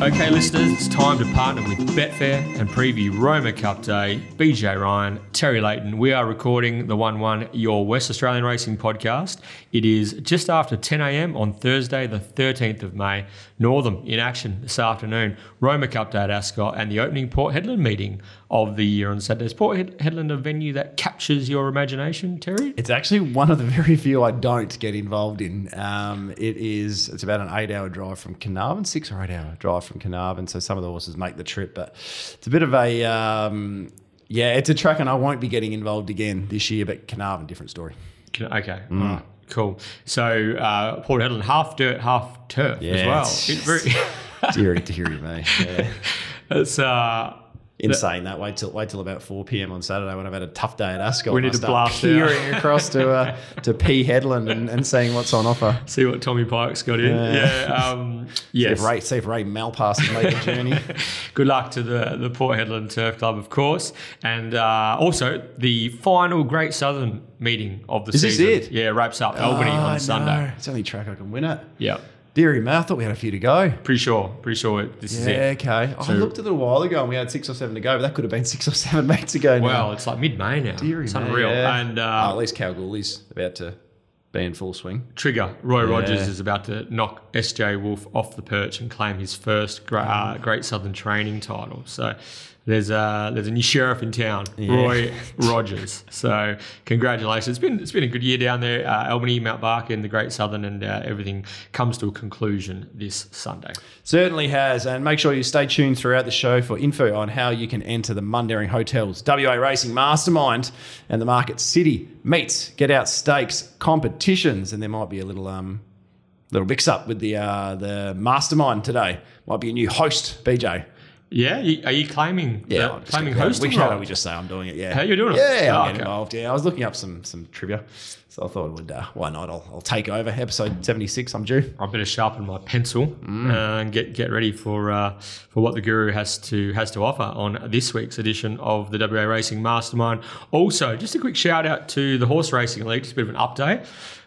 Okay, listeners, it's time to partner with Betfair and preview Roma Cup Day. BJ Ryan, Terry Leighton. We are recording the 1 1 Your West Australian Racing podcast. It is just after 10 a.m. on Thursday, the 13th of May. Northam in action this afternoon. Roma Cup Day at Ascot and the opening Port Hedland meeting of the year on Saturday. Is Port Hed- Hedland a venue that captures your imagination, Terry? It's actually one of the very few I don't get involved in. Um, it is it's about an eight hour drive from Carnarvon, six or eight hour drive from Carnarvon. So some of the horses make the trip, but it's a bit of a um, yeah, it's a track, and I won't be getting involved again this year. But Carnarvon, different story. Okay, right, cool. So uh, Port Hedland, half dirt, half turf as well. it's- It very, Deary, deary me. Yeah. it's uh, Insane that. Wait till wait till about four p.m. on Saturday when I've had a tough day at Ascot. We need to blast out. peering across to uh, to P Hedland and, and seeing what's on offer. see what Tommy Pike's got in. Yeah. Yeah, um, See if Ray, see if Ray Malpass has made the journey. Good luck to the, the Port Hedland Turf Club, of course. And uh, also the final Great Southern meeting of the Is this season. it? Yeah, wraps up Albany Oh, on no. Sunday. It's the only track I can win it. Yeah, Deary me, I thought we had a few to go. pretty sure. Pretty sure it, this is Yeah, it. okay. So- I looked at it a little while ago and we had six or seven to go, but that could have been six or seven mates ago now. Well, it's like mid May now. Deary it's me, unreal. yeah. And Oh, uh, at least Kalgoorlie's about to be in full swing. Trigger, Roy Yeah. Rogers is about to knock SJ Wolf off the perch and claim his first Great, uh. Great Southern Training title. So there's a there's a new sheriff in town, Yeah. Roy Rogers. So congratulations! It's been it's been a good year down there, uh, Albany, Mount Barker, and the Great Southern, and uh, everything comes to a conclusion this Sunday. Certainly has. And make sure you stay tuned throughout the show for info on how you can enter the Mundaring Hotels WA Racing Mastermind and the Market City meets, get out stakes, competitions. And there might be a little um little mix up with the uh, the mastermind today. Might be a new host, BJ. Yeah, you, are you claiming Yeah, I'm claiming gonna- host? We we just say I'm doing it. Yeah, How you doing it? Yeah, Oh, I'm okay. involved. Yeah, I was looking up some some trivia, so I thought I would. Uh, why not? I'll, I'll take over. Episode 76. I'm due. I better sharpen my pencil Mm. and get get ready for uh, for what the guru has to has to offer on this week's edition of the WA Racing Mastermind. Also, just a quick shout out to the Horse Racing League, just a bit of an update.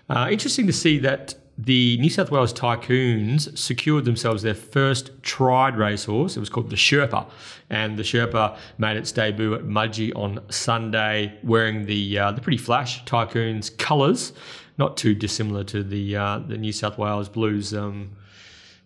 Uh, interesting to see that the New South Wales Tycoons secured themselves their first tried racehorse. It was called the Sherpa, and the Sherpa made its debut at Mudgee on Sunday, wearing the uh, the pretty flash Tycoons colours, not too dissimilar to the uh, the New South Wales Blues. Um,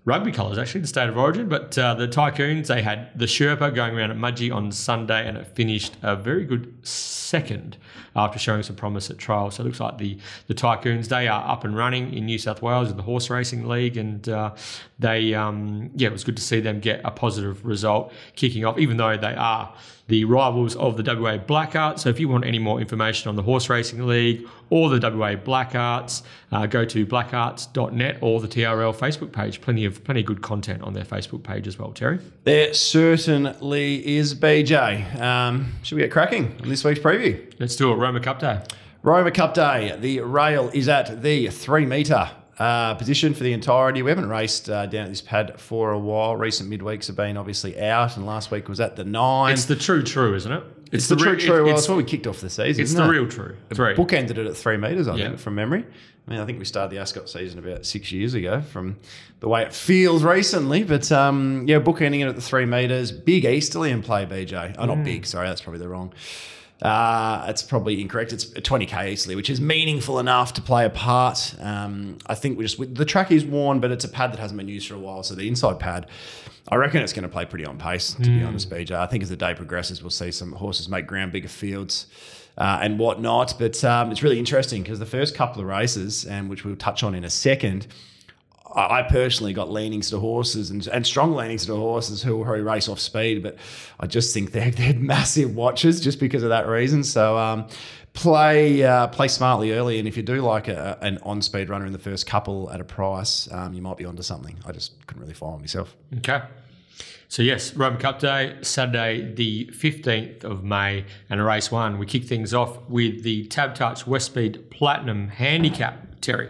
rugby colours, actually, the state of origin. But uh, the Tycoons, they had the Sherpa going around at Mudgee on Sunday, and it finished a very good second after showing some promise at trial. So it looks like the the Tycoons, they are up and running in New South Wales in the Horse Racing League, and uh, they, um, yeah, it was good to see them get a positive result kicking off, even though they are the rivals of the WA Blackhearts. So if you want any more information on the Horse Racing League or the WA Blackhearts, uh, go to blackhearts.net or the TRL Facebook page. Plenty of plenty of good content on their Facebook page as well, Terry. There certainly is BJ. Um, should we get cracking on this week's preview? Let's do it. Roma Cup Day. Roma Cup Day. The rail is at the three metre uh, position for the entirety. We haven't raced uh, down at this pad for a while. Recent midweeks have been obviously out, and last week was at the nine. It's the true true, isn't it? It's the true, re- true. it- well, it's, it's what we kicked off the season. it's the it? real true. Three. Bookended it at three metres, I Yeah. think, from memory. I mean, I think we started the Ascot season about six years ago from the way it feels recently. But um, yeah, bookending it at the three metres. Big easterly in play, BJ. Oh, not big. Sorry, that's probably the wrong. Uh, it's probably incorrect. It's 20k easily, which is meaningful enough to play a part. Um, I think we just the track is worn, but it's a pad that hasn't been used for a while. So the inside pad, I reckon it's going to play pretty on pace. To be honest, BJ, I think as the day progresses, we'll see some horses make ground bigger fields uh, and whatnot. But um, it's really interesting because the first couple of races, and which we'll touch on in a second, I personally got leanings to horses and, and strong leanings to horses who, who race off speed, but I just think they're, they're massive watches just because of that reason. So um, play uh, play smartly early, and if you do like a, an on speed runner in the first couple at a price, um, you might be onto something. I just couldn't really follow myself. Okay. So yes, Roma Cup Day, Saturday the 15th of May, and a race one. We kick things off with the Tab Touch Westspeed Platinum Handicap, Terry.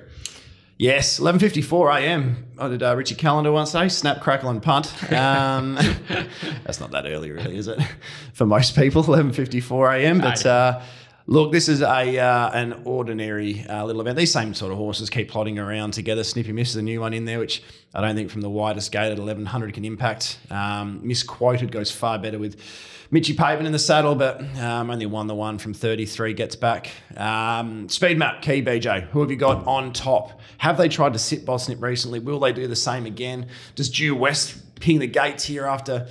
Yes, eleven fifty four a.m. I did uh, Richie Calendar once say snap, crackle, and punt. Um, that's not that early, really, is it? For most people, eleven fifty four a.m. But uh, Look, this is a uh, an ordinary uh, little event. These same sort of horses keep plodding around together. Snippy Miss is a new one in there, which I don't think from the widest gate at 1100 can impact. Um, Misquoted goes far better with Mitchy Pateman in the saddle, but um, only won the one from 33, gets back. Um, speed map, key BJ. Who have you got on top? Have they tried to sit Bosnip recently? Will they do the same again? Does Due West ping the gates here after?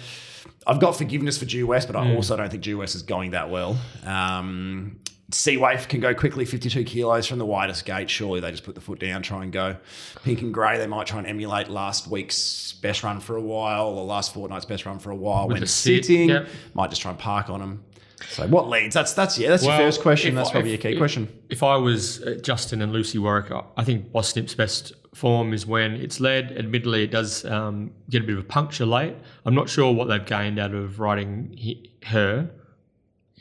I've got forgiveness for Due West, but I also don't think Due West is going that well. Um, Sea Waif can go quickly, 52 kilos from the widest gate. Surely they just put the foot down, try and go. Pink and Grey, they might try and emulate last week's best run for a while, or last fortnight's best run for a while when the sit, sitting. yep. Might just try and park on them. So what leads? That's that's yeah. That's Well, your first question. That's I- probably if- a key if- question. If I was uh, Justin and Lucy Warwick, I- think Boss Snip's best form is when it's led. Admittedly, it does um, get a bit of a puncture late. I'm not sure what they've gained out of riding he, her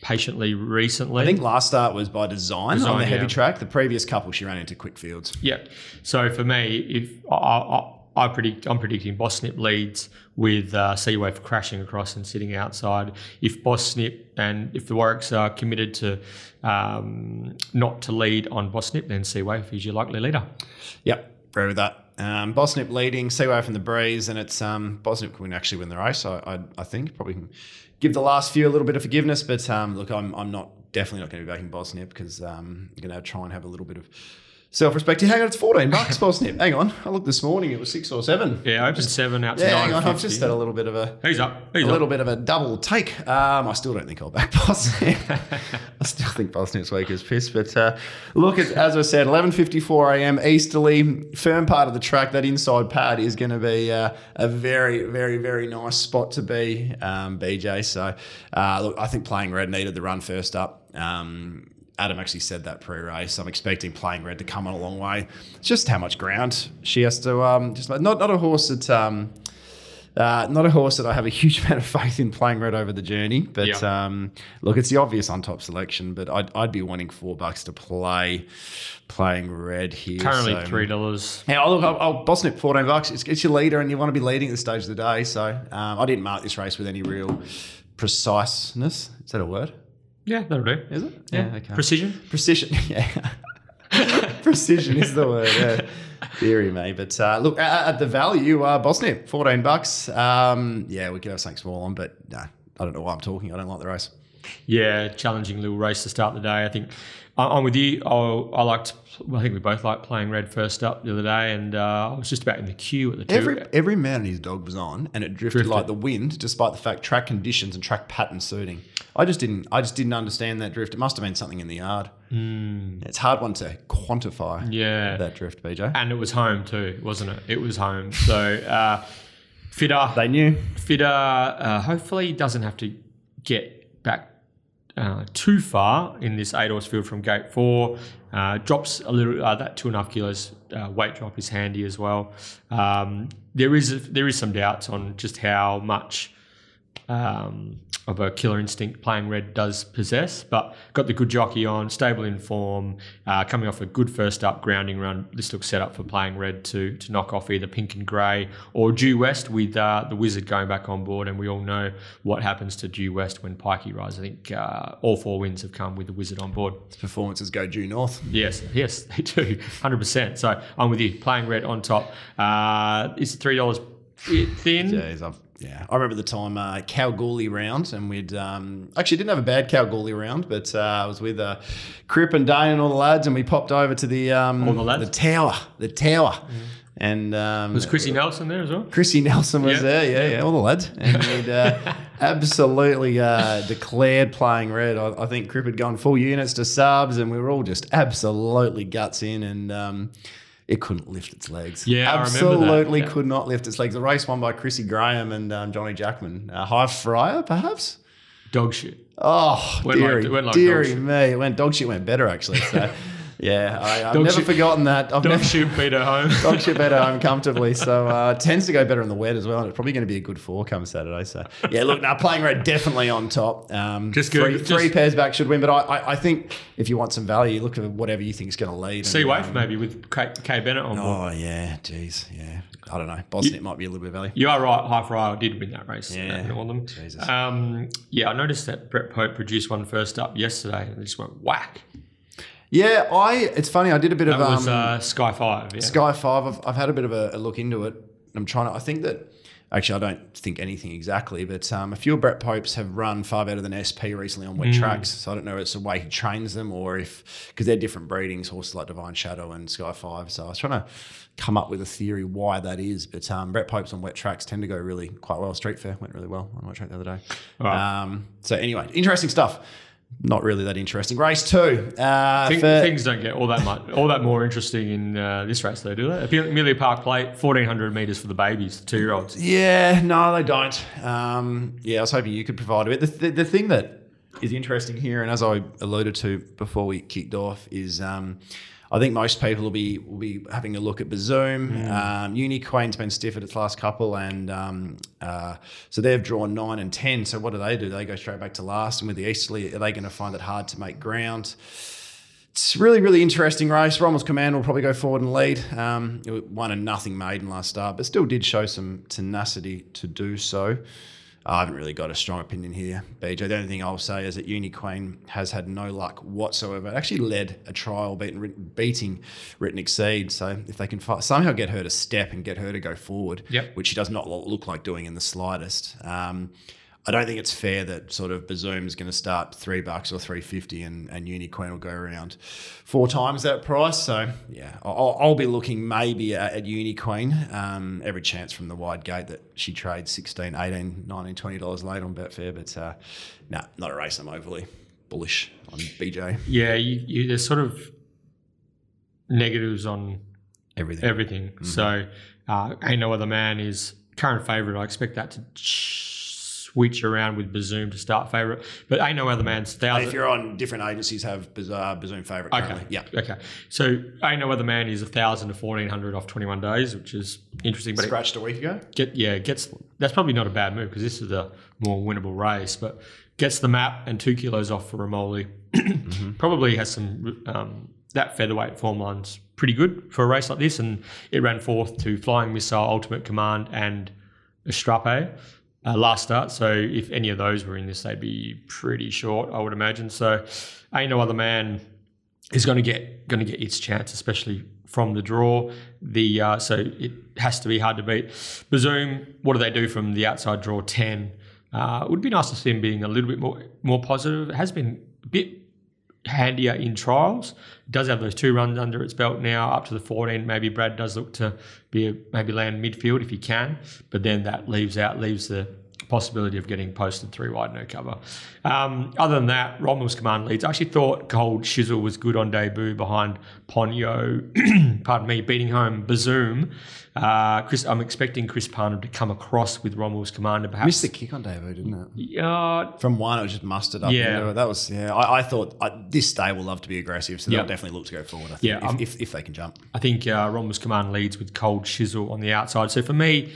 patiently recently. I think last start was by design, on the heavy yeah. track. The previous couple she ran into quick fields. Yeah. So for me, if I, I, I predict, I'm predicting Boss Snip leads with uh, Sea Wave crashing across and sitting outside. If Boss Snip and if the Warwicks are committed to um, not to lead on Boss Snip, then Sea Wave is your likely leader. Yep, agree with that. Um, Bosnip leading, Seaway from the breeze, and it's um, Bosnip can actually win the race. I, I, I think probably give the last few a little bit of forgiveness, but um, look, I'm, I'm not definitely not going to be backing Bosnip because um, I'm going to try and have a little bit of self-respect. Hang on, it's 14 bucks, Bosnip. Hang on, I looked this morning; it was six or seven. Yeah, open seven out to Yeah, nine. hang on, I've just had a little bit of a He's up. He's a up. little bit of a double take. Um, I still don't think I'll back Bosnip. I still think Bosnip's week is piss. But uh, look, at, as I said, 11.54 a.m. easterly, firm part of the track. That inside pad is going to be uh, a very, very, very nice spot to be, um, BJ. So uh, look, I think playing red needed the run first up. Um, Adam actually said that pre-race. I'm expecting playing red to come on a long way. It's just how much ground she has to um, just not not a horse that um, uh, not a horse that I have a huge amount of faith in playing red over the journey. But Yeah. um, look, it's the obvious on top selection. But I'd, I'd be wanting four bucks to play playing red here. Currently so- three dollars. yeah, oh, look, I'll, I'll boss it 14 bucks. It's, it's your leader, and you want to be leading at the stage of the day. So um, I didn't mark this race with any real preciseness. Is that a word? Yeah, that'll do. Is it? Yeah, okay. Precision. Precision, yeah. Precision is the word. Yeah. Theory, me. But uh, look, at, at the value, uh, Bosnip, 14 bucks. Um, yeah, we could have something small on, but no, I don't know why I'm talking. I don't like the race. Yeah, challenging little race to start the day. I think I'm with you. I, I liked. Well, I think we both liked playing red first up the other day, and uh, I was just about in the queue at the two. Every every man and his dog was on, and it drifted, Drifted. like the wind, despite the fact track conditions and track pattern suiting. I just didn't. I just didn't understand that drift. It must have been something in the yard. It's hard one to quantify. yeah, that drift, BJ. and it was home too, wasn't it? It was home. So uh, fitter, They knew. fitter. Uh, hopefully, doesn't have to get back uh, too far in this eight horse field from gate four. Uh, drops a little. Uh, that two and a half kilos uh, weight drop is handy as well. Um, there is there is some doubts on just how much um, of a killer instinct playing red does possess, but got the good jockey on, stable in form, uh, coming off a good first up grounding run. This looks set up for playing red to to knock off either pink and grey or due west with uh, the wizard going back on board. And we all know what happens to due west when Pikey rides. I think uh, all four wins have come with the wizard on board. Performances go due north. Yes, yes, they do, hundred percent. So I'm with you. Playing red on top. Uh, is three dollars thin? Jeez, I've, yeah. I remember the time uh, Kalgoorlie round, and we'd um, actually didn't have a bad Kalgoorlie round, but uh, I was with uh, Crip and Dane and all the lads, and we popped over to the um, All the lads? the tower, the tower, and um, Was Chrissy Nelson there as well? Chrissy Nelson was Yeah. there, yeah, yeah, all the lads, and we'd uh, absolutely uh, declared playing red. I, I think Crip had gone full units to subs, and we were all just absolutely guts in, and um, it couldn't lift its legs. Yeah, I remember that, absolutely yeah. could not lift its legs. The race won by Chrissy Graham and um, Johnny Jackman. Uh, High Fryer, perhaps. Dog shit. Oh, Went like- went like dearie dog shit. me. It went dog shit went better actually. So, Yeah, I, I've Dog never shit- forgotten that. I've Dog never, shoot beat at home. dog shit better home comfortably. So uh, tends to go better in the wet as well. And it's probably going to be a good four come Saturday. So yeah, look, now playing red definitely on top. Um, Just three, good, three just- pairs back should win. But I, I, I think if you want some value, look at whatever you think is going to lead. Sea and, Waif um, maybe with Kay, Kay Bennett on board. Oh yeah, geez, yeah. I don't know. Boston, it might be a little bit of value. You are right. High Friar did win that race. Yeah. at Northern. Jesus. Um, yeah, I noticed that Brett Pope produced one first up yesterday, and it just went whack. Yeah, I. It's funny. I did a bit That of was um, uh, Sky Five. Yeah. Sky Five. I've, I've had a bit of a, a look into it. I'm trying to. I think that actually I don't think anything exactly, but um, a few of Brett Popes have run far better than SP recently on wet Mm. tracks. So I don't know if it's the way he trains them or if because they're different breedings, horses like Divine Shadow and Sky Five. So I was trying to come up with a theory why that is. But um, Brett Popes on wet tracks tend to go really quite well. Street Fair went really well on wet track the other day. Right. Um, so anyway, interesting stuff. Not really that interesting. Race two. Uh, Think- for- things don't get all that much, all that more interesting in uh, this race, though, do they? Amelia Park Plate, fourteen hundred meters for the babies, the two-year-olds. Yeah, no, they don't. Um, yeah, I was hoping you could provide a bit. The, the, the thing that is interesting here, and as I alluded to before we kicked off, is um, I think most people will be will be having a look at Bazoom. Um, Uniqueen's been stiff at its last couple, and um, uh, so they've drawn nine and ten. So what do they do? They go straight back to last, and with the Easterly, are they going to find it hard to make ground? It's really, really interesting race. Rommel's Command will probably go forward and lead. Um, it won a nothing maiden last start, but still did show some tenacity to do so. I haven't really got a strong opinion here, BJ. The only thing I'll say is that Uniqueen has had no luck whatsoever. It actually led a trial beating, beating Written Exceed. So if they can fi- somehow get her to step and get her to go forward, Yep. which she does not look like doing in the slightest. Um, I don't think it's fair that sort of Bazoom's going to start three bucks or three fifty, and and Uniqueen will go around four times that price. So yeah, I'll, I'll be looking maybe at, at Uniqueen. Um, every chance from the wide gate that she trades 16 18 19 20 dollars late on Betfair, but uh, no, not a race I'm overly bullish on BJ. Yeah, you, you, there's sort of negatives on Everything. everything. Mm-hmm. So, uh, ain't no other man is current favourite. I expect that to switch around with Bazoom to start favourite, but ain't no other man's And thousand. if you're on different agencies, have Bazaar, Bazoom favourite. Okay. currently. Yeah. Okay. So ain't no other man is a thousand to fourteen hundred off twenty one days, which is interesting. But it Scratched a week ago. get yeah gets that's probably not a bad move because this is a more winnable race, but gets the map and two kilos off for Ramoli. Probably has some um, that featherweight form line's pretty good for a race like this, and it ran fourth to Flying Missile, Ultimate Command, and Estrape. Uh, last start, so if any of those were in this, they'd be pretty short, I would imagine. So, ain't no other man is going to get going to get its chance, especially from the draw. The uh, so it has to be hard to beat. Bazoom, what do they do from the outside draw ten? Uh, it would be nice to see him being a little bit more more positive. It has been a bit handier in trials. Does have those two runs under its belt now, up to the 14. Maybe Brad does look to be a, maybe land midfield if he can, but then that leaves out leaves the possibility of getting posted three wide no cover. Um, other than that, Rommel's command leads. I actually thought Cold Shizzle was good on debut behind Ponyo. pardon me, beating home Bazoom. Uh, Chris, I'm expecting Chris Parnham to come across with Rommel's commander. Perhaps Missed the kick on Davo, didn't it? Yeah, From one, it was just mustered up. Yeah. into that was yeah. I, I thought I, this day will love to be aggressive, so Yeah. they'll definitely look to go forward. I think, Yeah, if, I'm- if, if they can jump. I think uh, Rommel's command leads with Cold Shizzle on the outside. So for me,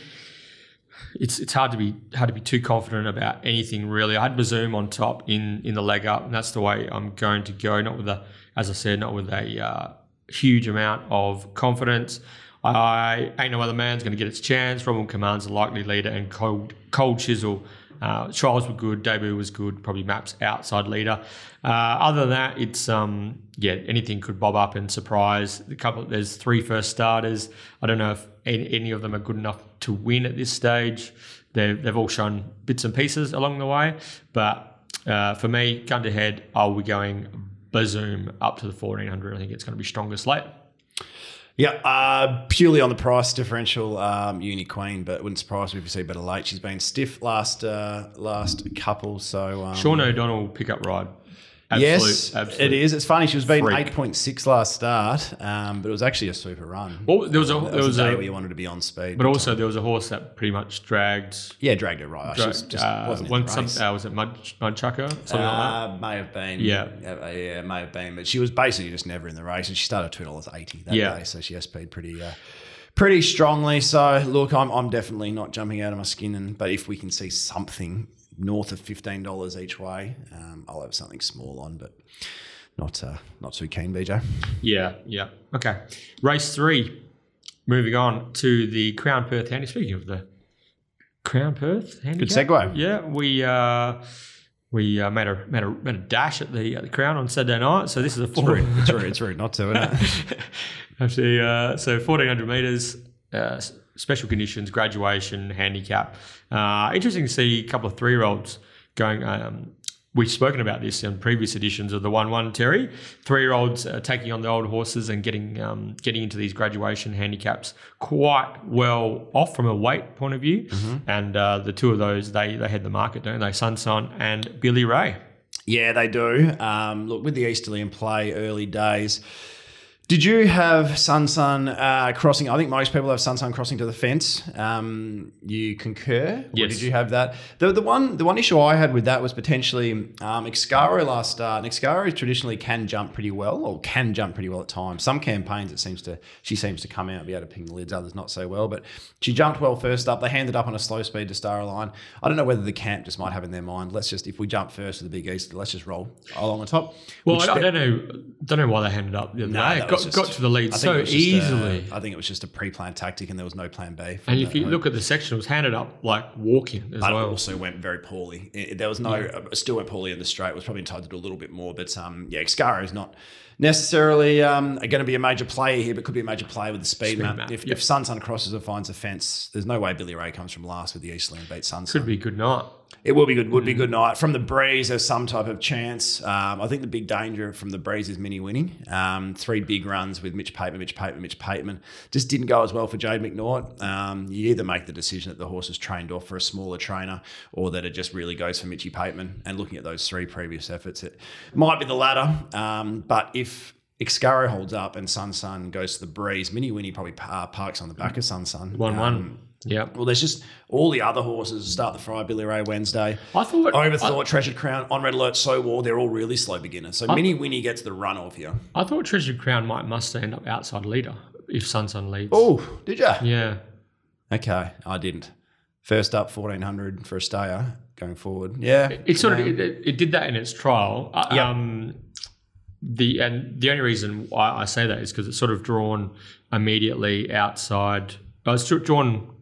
it's it's hard to be hard to be too confident about anything really. I had Bazoom on top in in the leg up, and that's the way I'm going to go. Not with a, as I said, not with a uh, huge amount of confidence. I ain't no other man's going to get its chance. Rommel commands a likely leader, and Cold Cold Chisel. Uh, trials were good. Debut was good. Probably maps outside leader. Uh, other than that, it's um yeah anything could bob up and surprise. A couple there's three first starters. I don't know if any of them are good enough to win at this stage. They've they've all shown bits and pieces along the way, but uh, for me, gun to head, I'll be going Bazoom up to the 1400. I think it's going to be strongest late. Yeah, uh, purely on the price differential, um, Uni Queen, but it wouldn't surprise me if you see better late. She's been stiff last uh, last couple, so um, Sean O'Donnell pick up ride. Absolute, yes, it is. It's funny. She was beating eight point six last start, um, but it was actually a super run. Well, there was a there was a day a, where you wanted to be on speed. but also there was a horse that pretty much dragged. yeah, dragged it right. She was just uh, wasn't one some, uh, was it Mud Mudchucker something like that. Uh, may have been. Yeah. yeah, yeah, may have been. But she was basically just never in the race, and she started two dollars eighty that Yeah. day, so she SP'd pretty, uh, pretty strongly. So look, I'm, I'm definitely not jumping out of my skin, and but if we can see something north of fifteen dollars each way, um, I'll have something small on, but not uh, not too keen, BJ. Yeah, yeah. Okay. Race three. Moving on to the Crown Perth Handy. Speaking of the Crown Perth handicap. segue. Yeah, we uh, we uh, made a made a made a dash at the at the Crown on Saturday night. So this is a It's four. rude. It's rude. It's rude not to. Actually, uh, so fourteen hundred meters, uh, special conditions, graduation, handicap. Uh, interesting to see a couple of three year olds going. Um, we've spoken about this in previous editions of the one one Terry. Three year olds uh, taking on the old horses and getting um, getting into these graduation handicaps quite well off from a weight point of view. And uh, the two of those they they had the market, don't they? Sun Sun and Billy Ray. Yeah, they do. Um, look, with the Easterly in play early days, did you have Sun Sun uh, crossing? I think most people have Sun Sun crossing to the fence. Um, you concur? Or Yes. did you have that? The, the one the one issue I had with that was potentially um, Excaro last start. And Excaro traditionally can jump pretty well, or can jump pretty well at times. Some campaigns it seems to she seems to come out and be able to ping the lids. Others not so well, but she jumped well first up. They handed up on a slow speed to Star Line. I don't know whether the camp just might have in their mind. Let's just if we jump first to the big east, let's just roll along the top. Well, I, I don't know, don't know why they handed up the other no, day. Got, just- got to the lead so just a- easily. I think it was just a pre-planned tactic, and there was no plan B. And if you home. look at the section, it was handed up like walking as But it also went very poorly. It- there was no, it still went poorly in the straight. It was probably entitled to do a little bit more. But um, yeah, Excaro is not necessarily um, going to be a major player here, but could be a major player with the speed, Speed map. map, If, yep. if Sun Sun crosses or finds a fence, there's no way Billy Ray comes from last with the Eastland and beats Sun Sun. Could be good night. It will be good. Would be Mm. good night from the breeze. There's some type of chance. Um, I think the big danger from the breeze is Mini Winnie. Um, three big runs with Mitch Pateman, Mitch Pateman, Mitch Pateman just didn't go as well for Jade McNaught. Um, you either make the decision that the horse is trained off for a smaller trainer, or that it just really goes for Mitchy Pateman. And looking at those three previous efforts, it might be the latter. Um, but if Excaro holds up and Sun Sun goes to the breeze, Mini Winnie probably parks on the back of Sun Sun. One Um, one. Yeah. well, there's just all the other horses start the fry Billy Ray Wednesday. I thought Overthought, Treasured Crown, On Red Alert, So War, they're all really slow beginners. So Mini Winnie gets the run off here. I, I thought Treasured Crown might must end up outside leader if Sun Sun leads. Oh, did you? Yeah. Okay, I didn't. First up, 1400 for a stayer going forward. Yeah. It sort of it, it, it did that in its trial. Uh. Um, the and the only reason why I say that is because it's sort of drawn immediately outside. uh, It's drawn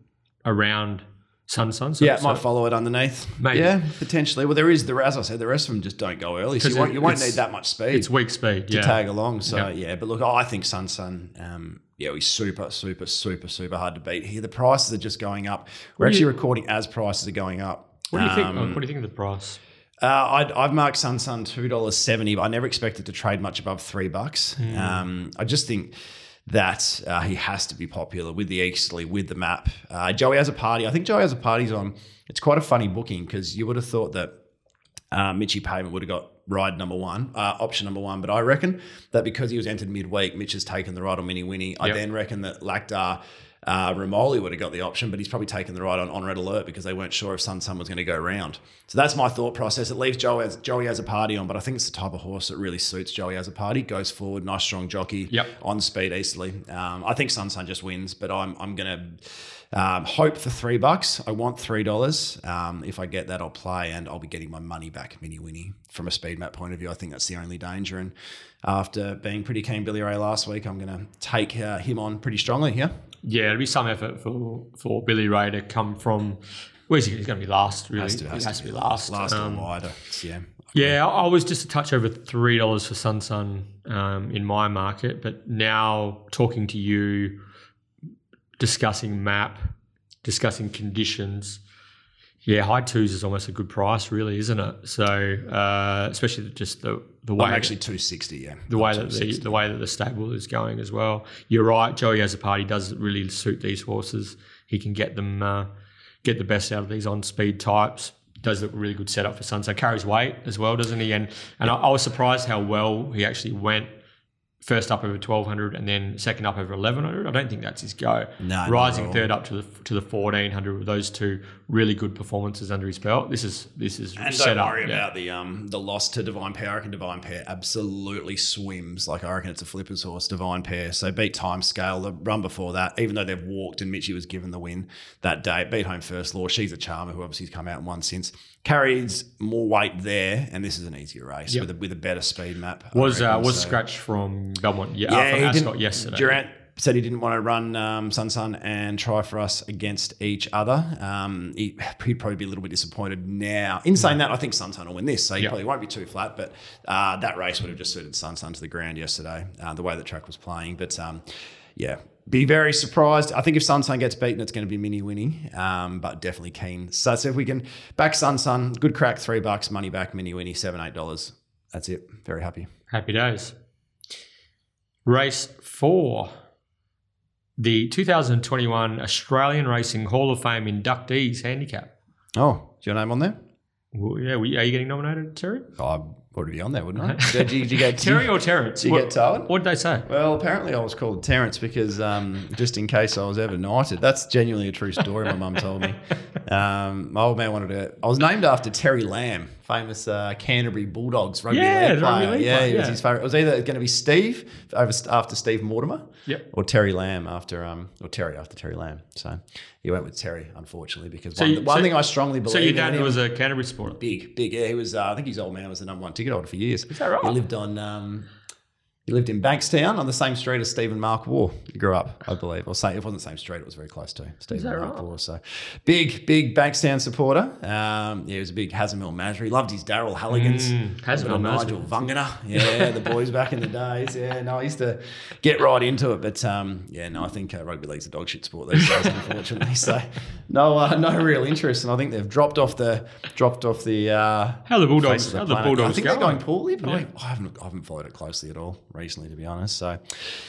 around Sun Sun. So, yeah, it so- might follow it underneath. Maybe. Yeah, potentially. Well, there is the as I said, the rest of them just don't go early, so you won't, you won't need that much speed. It's weak speed. to Yeah. tag along. So Yeah. yeah, but look, I think Sun Sun, um, yeah, he's super, super, super, super hard to beat here. The prices are just going up. We're What actually you- recording as prices are going up. What do you think? Um, what do you think of the price? Uh, I'd, I've marked Sun Sun two dollars seventy, but I never expected to trade much above three bucks. Hmm. Um, I just think that uh, he has to be popular with the Easterly, with the map. Uh, Joey has a party. I think Joey has a party's on. It's quite a funny booking because you would have thought that uh, Mitchy Pateman would have got ride number one, uh, option number one. But I reckon that because he was entered midweek, Mitch has taken the ride on Mini Winnie. I Yep. then reckon that Lactar. Uh, Ramoli would have got the option, but he's probably taken the ride on, on red alert because they weren't sure if Sun Sun was going to go round. So that's my thought process. It leaves Joey as, Joey has a party on, but I think it's the type of horse that really suits Joey as a party. Goes forward, nice strong jockey, Yep. on speed easily. Um, I think Sun Sun just wins, but I'm I'm gonna um, hope for three bucks. I want three dollars. Um, if I get that, I'll play, and I'll be getting my money back, mini winnie. From a speed map point of view, I think that's the only danger. And after being pretty keen Billy Ray last week, I'm gonna take uh, him on pretty strongly here. Yeah, it'll be some effort for for Billy Ray to come from. Where's he? He's going to be last. Really, Has to- he has has, to to be last. Last Um, or wider. Yeah. Yeah, I I was just a touch over three dollars for Sun Sun um, in my market, but now talking to you, discussing map, discussing conditions. Yeah, high twos is almost a good price, really, isn't it? So, uh, especially just the the way I'm actually 260. Yeah. the way that the, the way that the stable is going as well. You're right. Joey as a party does really suit these horses. He can get them uh, get the best out of these on speed types. does look a really good setup for Sun. So carries weight as well, doesn't he? And and I, I was surprised how well he actually went. First up over 1200 and then second up over 1100. I don't think that's his go. No, Rising third up to the to the 1400 with those two really good performances under his belt. This is this is And set don't up. worry yeah. about the um the loss to Divine Pair. I reckon Divine Pair absolutely swims. Like I reckon it's a flippers horse, Divine Pair. So beat time scale. The run before that, even though they've walked and Mitchie was given the win that day, beat home first law. She's a charmer who obviously has come out and won since. Carries more weight there, and this is an easier race Yep. with a with a better speed map. Was uh, was So- scratched from Belmont, yeah, yeah, uh, from he Ascot didn't, yesterday. Durant said he didn't want to run um, Sun Sun and try for us against each other. Um, he, he'd probably be a little bit disappointed now. In saying that, I think Sun Sun will win this, so he Yeah. probably won't be too flat. But uh, that race would have just suited Sun Sun to the ground yesterday, uh, the way the track was playing. But um, yeah. Be very surprised. I think if Sun Sun gets beaten, it's going to be Mini Winnie, um, but definitely keen. So, so if we can back Sun Sun, good crack, three bucks, money back, mini winnie, seven, eight dollars. That's it. Very happy. Happy days. Race four. The 2021 Australian Racing Hall of Fame inductees handicap. Oh, is your name on there? Well, yeah, we, are you getting nominated, Terry? I would be on there, wouldn't I? Did you, did you get Terry or Terrence? Did you what, get told? What did they say? Well, apparently I was called Terrence because um, just in case I was ever knighted. That's genuinely a true story. My mum told me. Um, my old man wanted to. I was named after Terry Lamb, famous uh, Canterbury Bulldogs rugby Yeah, league the rugby player. league yeah, player, he was his favorite. It was either going to be Steve over after Steve Mortimer, Yep. or Terry Lamb after um, or Terry after Terry Lamb. So he went with Terry, unfortunately, because So one, you- one so- thing I strongly believe. So your dad was a Canterbury supporter. Big, big. Yeah, he was. Uh, I think his old man was the number one ticket holder for years. Is that right? He lived on. Um, he lived in Bankstown on the same street as Stephen Mark War. He grew up, I believe. Or say it wasn't the same street; it was very close to Stephen Mark right? War. So big, big Bankstown supporter. Um, yeah, he was a big Hazemil He Loved his Daryl Halligans. Mm, Hazemil Little Nigel. Vagana. Yeah, the boys back in the days. Yeah, no, I used to get right into it, but um, yeah, no, I think uh, rugby league's a dog shit sport these days, unfortunately. So no, uh, no real interest, and I think they've dropped off the dropped off the. Uh, How the Bulldogs? the How the. Bulldogs I think going? they're going poorly, but I, I haven't I haven't followed it closely at all recently, to be honest. So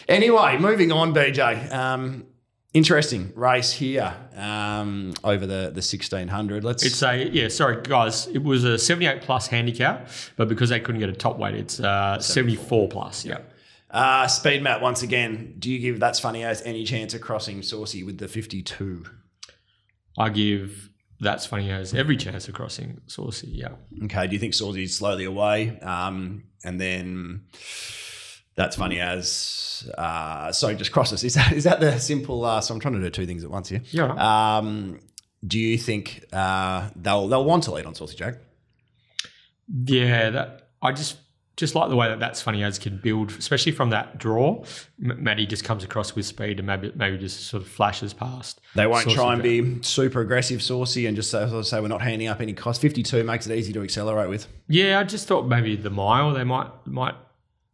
anyway, moving on, BJ. Um, interesting race here um, over the the sixteen hundred. Let's It's a yeah. Sorry, guys. It was a 78 plus handicap, but because they couldn't get a top weight, it's uh, 74 plus. Yeah. uh, speed map once again. Do you give that's funny as any chance of crossing Saucy with the fifty two? I give that's funny as every chance of crossing Saucy. Yeah. Okay. Do you think Saucy's slowly away? Um, and then that's funny as uh, sorry, just crosses. Is that is that the simple? Uh, so I'm trying to do two things at once here. Yeah. Um, do you think uh, they'll they'll want to lead on Saucy Jack? Yeah, that I just just like the way that that's funny as can build, especially from that draw. M- Maddie just comes across with speed and maybe maybe just sort of flashes past. They won't try and be super aggressive, saucy, and just say, say we're not handing up any cost. Fifty two makes it easy to accelerate with. Yeah, I just thought maybe the mile they might might.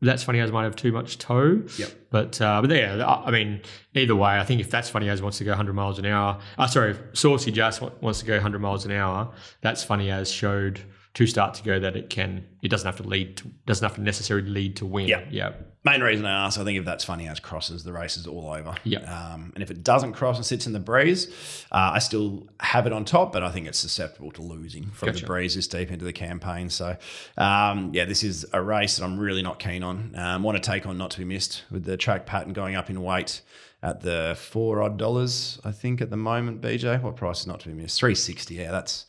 That's funny as might have too much toe. Yep. But uh, but yeah, I mean, either way, I think if that's funny as wants to go 100 miles an hour, uh, sorry, if Saucy Just wants to go 100 miles an hour, that's funny as showed two starts ago that it can, it doesn't have to lead, to, doesn't have to necessarily lead to win. Yeah, Yeah. Main reason I ask, I think if that's funny as crosses, the race is all over. Yep. Um, and if it doesn't cross and sits in the breeze, uh, I still have it on top, but I think it's susceptible to losing from Gotcha. the breeze this deep into the campaign. So, um, yeah, this is a race that I'm really not keen on. Um, want to take on not to be missed with the track pattern going up in weight at the four odd dollars, I think, at the moment. BJ, what price is not to be missed? Three sixty. Yeah, that's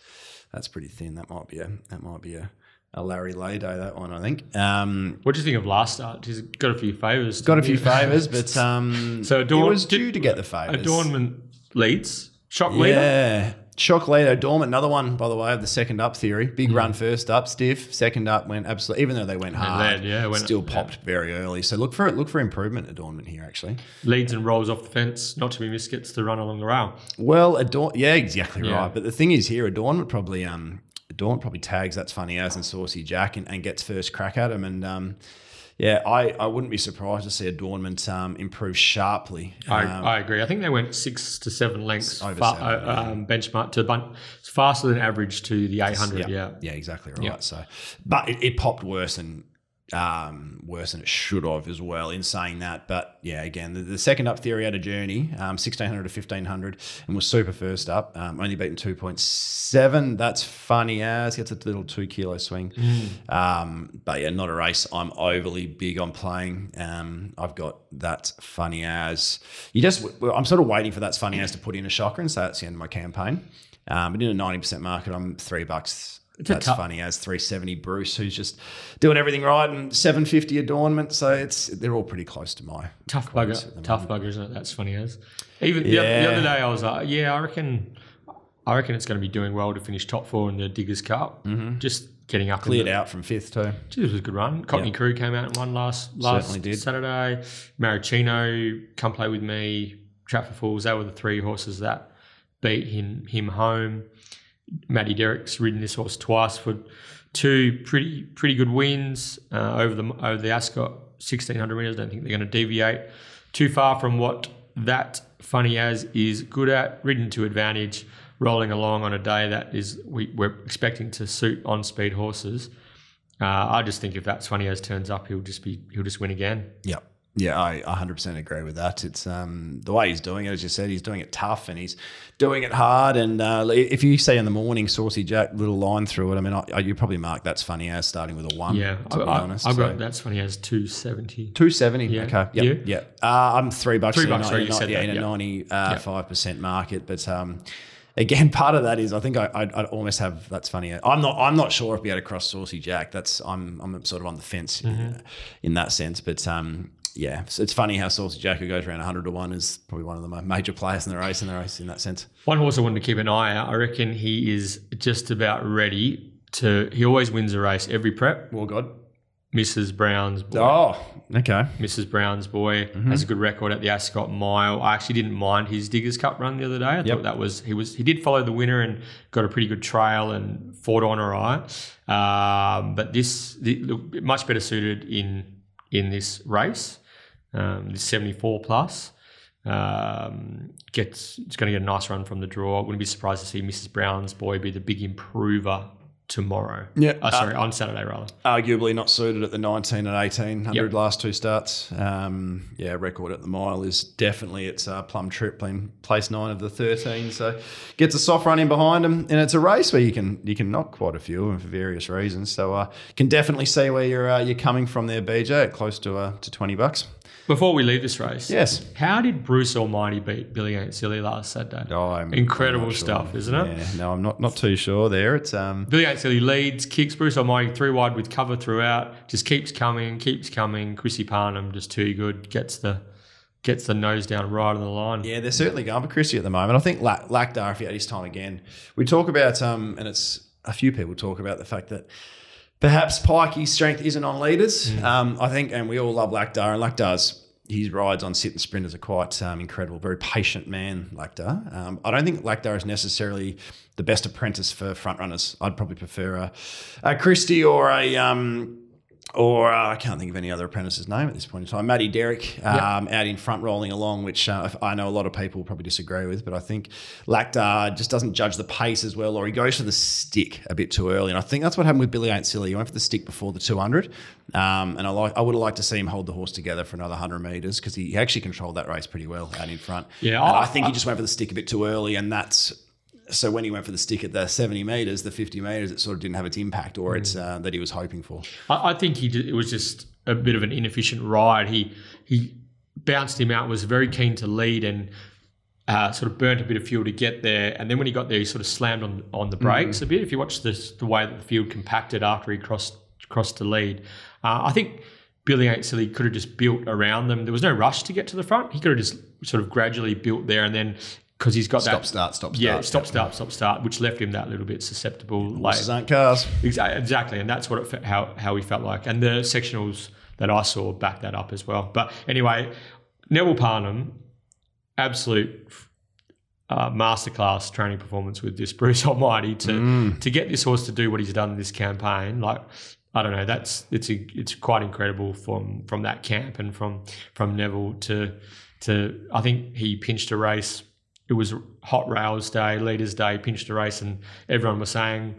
that's pretty thin. That might be a that might be a, a Larry Lay day. That one, I think. Um, What do you think of last start? He's got a few favours. got a few favours, but um, So it Adorn- was due to get the favours. Adornment leads. Shock leader. Yeah. Shock leader, Dormant, another one, by the way, of the second up theory. Big Hmm. run first up, stiff. Second up went absolutely, even though they went hard, led, yeah, went- still yeah. popped very early. So look for it. Look for improvement, Adornment here, actually. Leads and rolls off the fence. Not to be missed. Gets the run along the rail. Well, Adorn, yeah, exactly Yeah. right. But the thing is here, Adornment probably, um, Adornment probably tags that's funny as and Saucy Jack and, and gets first crack at him. And um, yeah, I, I wouldn't be surprised to see Adornment um, improve sharply. I, Um, I agree. I think they went six to seven lengths Over fa- seven, uh, um, benchmark to bun- it's faster than average to the 800. Yeah. Yeah, exactly right. Yeah. So, but it, it popped worse than um, worse than it should have as well in saying that. But yeah, again, the, the second up theory had a journey, um, 1600 to 1500, and was super first up, um, only beaten 2.7. That's funny as gets a little two kilo swing. Um, but yeah, not a race I'm overly big on playing. Um, I've got that funny as. You just, I'm sort of waiting for that funny as to put in a shocker and say that's the end of my campaign. Um, but in a 90% market, I'm three bucks that's funny as 370 Bruce, who's just doing everything right, and 750 Adornment. So it's they're all pretty close to my Tough bugger, tough bugger, isn't it? That's funny as. Even the, the other day, I was like, yeah, I reckon, I reckon it's going to be doing well to finish top four in the Diggers Cup. Mm-hmm. Just getting up. cleared the, out from fifth too. Gee, this was a good run. Cockney Yeah. Crew came out and won last last did. Saturday. Maricino come play with me. Trafford Falls. They were the three horses that beat him him home. Matty Derrick's ridden this horse twice for two pretty pretty good wins uh, over the over the Ascot sixteen hundred meters. Don't think they're going to deviate too far from what that funny as is good at. Ridden to advantage, rolling along on a day that is we, we're expecting to suit on speed horses. Uh, I just think if that funny as turns up, he'll just be he'll just win again. Yeah. Yeah, I 100% agree with that. It's um, the way he's doing it, as you said, he's doing it tough and he's doing it hard. And uh, if you say in the morning, Saucy Jack, little line through it, I mean, I, you probably mark that's funny as starting with a one. Yeah, to be I, honest. have So- got that's funny as two seventy. 270. Yeah. Okay. Yeah. You? Yeah. Uh, I'm three bucks. Three in bucks, ni- sorry, in you a- said yeah, that, in a yeah. 95 percent market, but um, again, part of that is I think I, I'd, I'd almost have that's funny. I'm not. I'm not sure if we had a cross Saucy Jack. That's I'm. I'm sort of on the fence Mm-hmm. in, in that sense, but um. Yeah, so it's funny how Saucy Jack, who goes around 100 to 1, is probably one of the major players in the race in the race in that sense. One horse I wanted to keep an eye out. I reckon he is just about ready to. He always wins a race every prep. Well, God. Mrs. Brown's boy. Oh, okay. Mrs. Brown's boy Mm-hmm. has a good record at the Ascot Mile. I actually didn't mind his Diggers Cup run the other day. I Yep. thought that was he was he did follow the winner and got a pretty good trail and fought on all right. Um, but this the, look, much better suited in in this race. Um, this seventy four plus um, gets it's going to get a nice run from the draw. Wouldn't be surprised to see Mrs. Brown's boy be the big improver tomorrow. Yeah. Oh, sorry, on Saturday rather. arguably not suited at the 19 and 1800 Yep. last two starts. Um, yeah, record at the mile is definitely its uh, plum trip, playing place nine of the 13. So gets a soft run in behind him, and it's a race where you can you can knock quite a few of them for various reasons. So uh, can definitely see where you're uh, you're coming from there, BJ, at close to uh, to 20 bucks. Before we leave this race, Yes. How did Bruce Almighty beat Billy Ain't Silly last Saturday? Oh, I'm, Incredible I'm sure. stuff, isn't it? Yeah, no, I'm not not too sure there. It's um, Billy Ain't Silly leads, kicks Bruce Almighty three wide with cover throughout, just keeps coming, keeps coming. Chrissy Parnham just too good, gets the gets the nose down right on the line. Yeah, they're certainly going for Christie at the moment. I think Lac- Lacdar, if he had his time again, we talk about, um, and it's a few people talk about the fact that perhaps Pikey's strength isn't on leaders. Mm. Um, I think, and we all love Lacdar, and Lacdar's his rides on sit and sprinters are quite um, incredible. Very patient man, Lacdar. Um, I don't think Lacdar is necessarily the best apprentice for front runners. I'd probably prefer a, a Christie or a. Um, or uh, I can't think of any other apprentice's name at this point in time. Matty Derrick um, out in front rolling along, which uh, I know a lot of people probably disagree with, but I think Lactar just doesn't judge the pace as well, or he goes for the stick a bit too early. And I think that's what happened with Billy Ain't Silly. He went for the stick before the 200. Um, and I like I would have liked to see him hold the horse together for another 100 metres because he actually controlled that race pretty well out in front. Yeah, I think he just went for the stick a bit too early, and that's so when he went for the stick at the 70 metres, the 50 metres, it sort of didn't have its impact or it's uh, that he was hoping for. I, I think he did, it was just a bit of an inefficient ride. He he bounced him out, was very keen to lead, and uh, sort of burnt a bit of fuel to get there. And then when he got there, he sort of slammed on on the brakes a bit. If you watch this, the way that the field compacted after he crossed crossed to lead, uh, I think Billy Ain't Silly could have just built around them. There was no rush to get to the front. He could have just sort of gradually built there, and then because he's got Stop, that start, stop, yeah, start. stop, start, stop, start, which left him that little bit susceptible. Like, Horses aren't cars. Exa- Exactly, and that's what it fe- how how he felt like, and the sectionals that I saw back that up as well. But anyway, Neville Parnham, absolute uh, masterclass training performance with this Bruce Almighty to to get this horse to do what he's done in this campaign. Like I don't know, that's it's a, it's quite incredible from from that camp and from from Neville to to I think he pinched a race. It was hot rails day, leaders day, pinched a race, and everyone was saying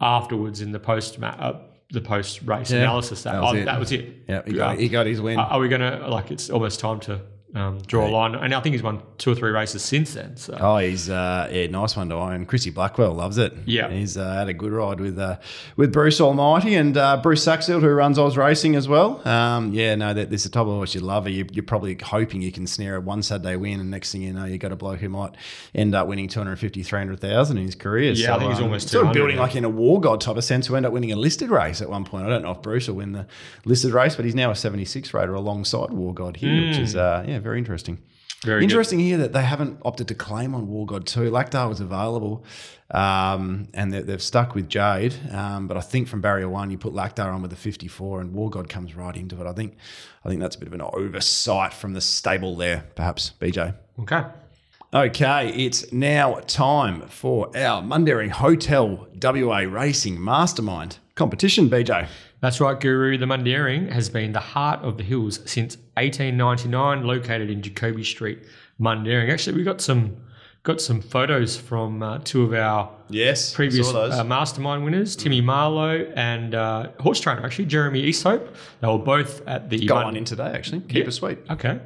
afterwards in the post uh, the post race Yeah, analysis. That that was oh, it. that was it. Yeah, he got, he got his win. Are are we going to like? It's almost time to um, draw a line, and I think he's won two or three races since then. So Oh, he's uh, yeah, nice one to own. Chrissy Blackwell loves it. Yeah. he's uh, had a good ride with uh, with Bruce Almighty and uh, Bruce Saxfield, who runs Oz Racing as well. Um, yeah, no, that this is the type of horse you love. You, you're probably hoping you can snare a one Saturday win, and next thing you know, you got a bloke who might end up winning 250, 300,000 in his career. Yeah, I think he's almost sort of building now. like in a war god type of sense, who end up winning a listed race at one point. I don't know if Bruce will win the listed race, but he's now a 76 rater alongside war god here, which is uh, yeah, very interesting. very good. Interesting here that they haven't opted to claim on War God 2. Lactar was available um, and they, they've stuck with Jade. Um, but I think from barrier one, you put Lactar on with the 54 and War God comes right into it. I think I think that's a bit of an oversight from the stable there, perhaps, BJ. Okay. Okay, it's now time for our Mundaring Hotel WA Racing Mastermind competition, BJ. That's right, Guru. The Mundaring has been the heart of the hills since 1899, located in Jacoby Street, Mundaring. Actually, we got some got some photos from uh, two of our Yes, previous uh, mastermind winners, Timmy Marlowe and uh, horse trainer, actually Jeremy Easthope. They were both at the Got Mun- one in today, actually. Keep Yeah. it sweet. Okay.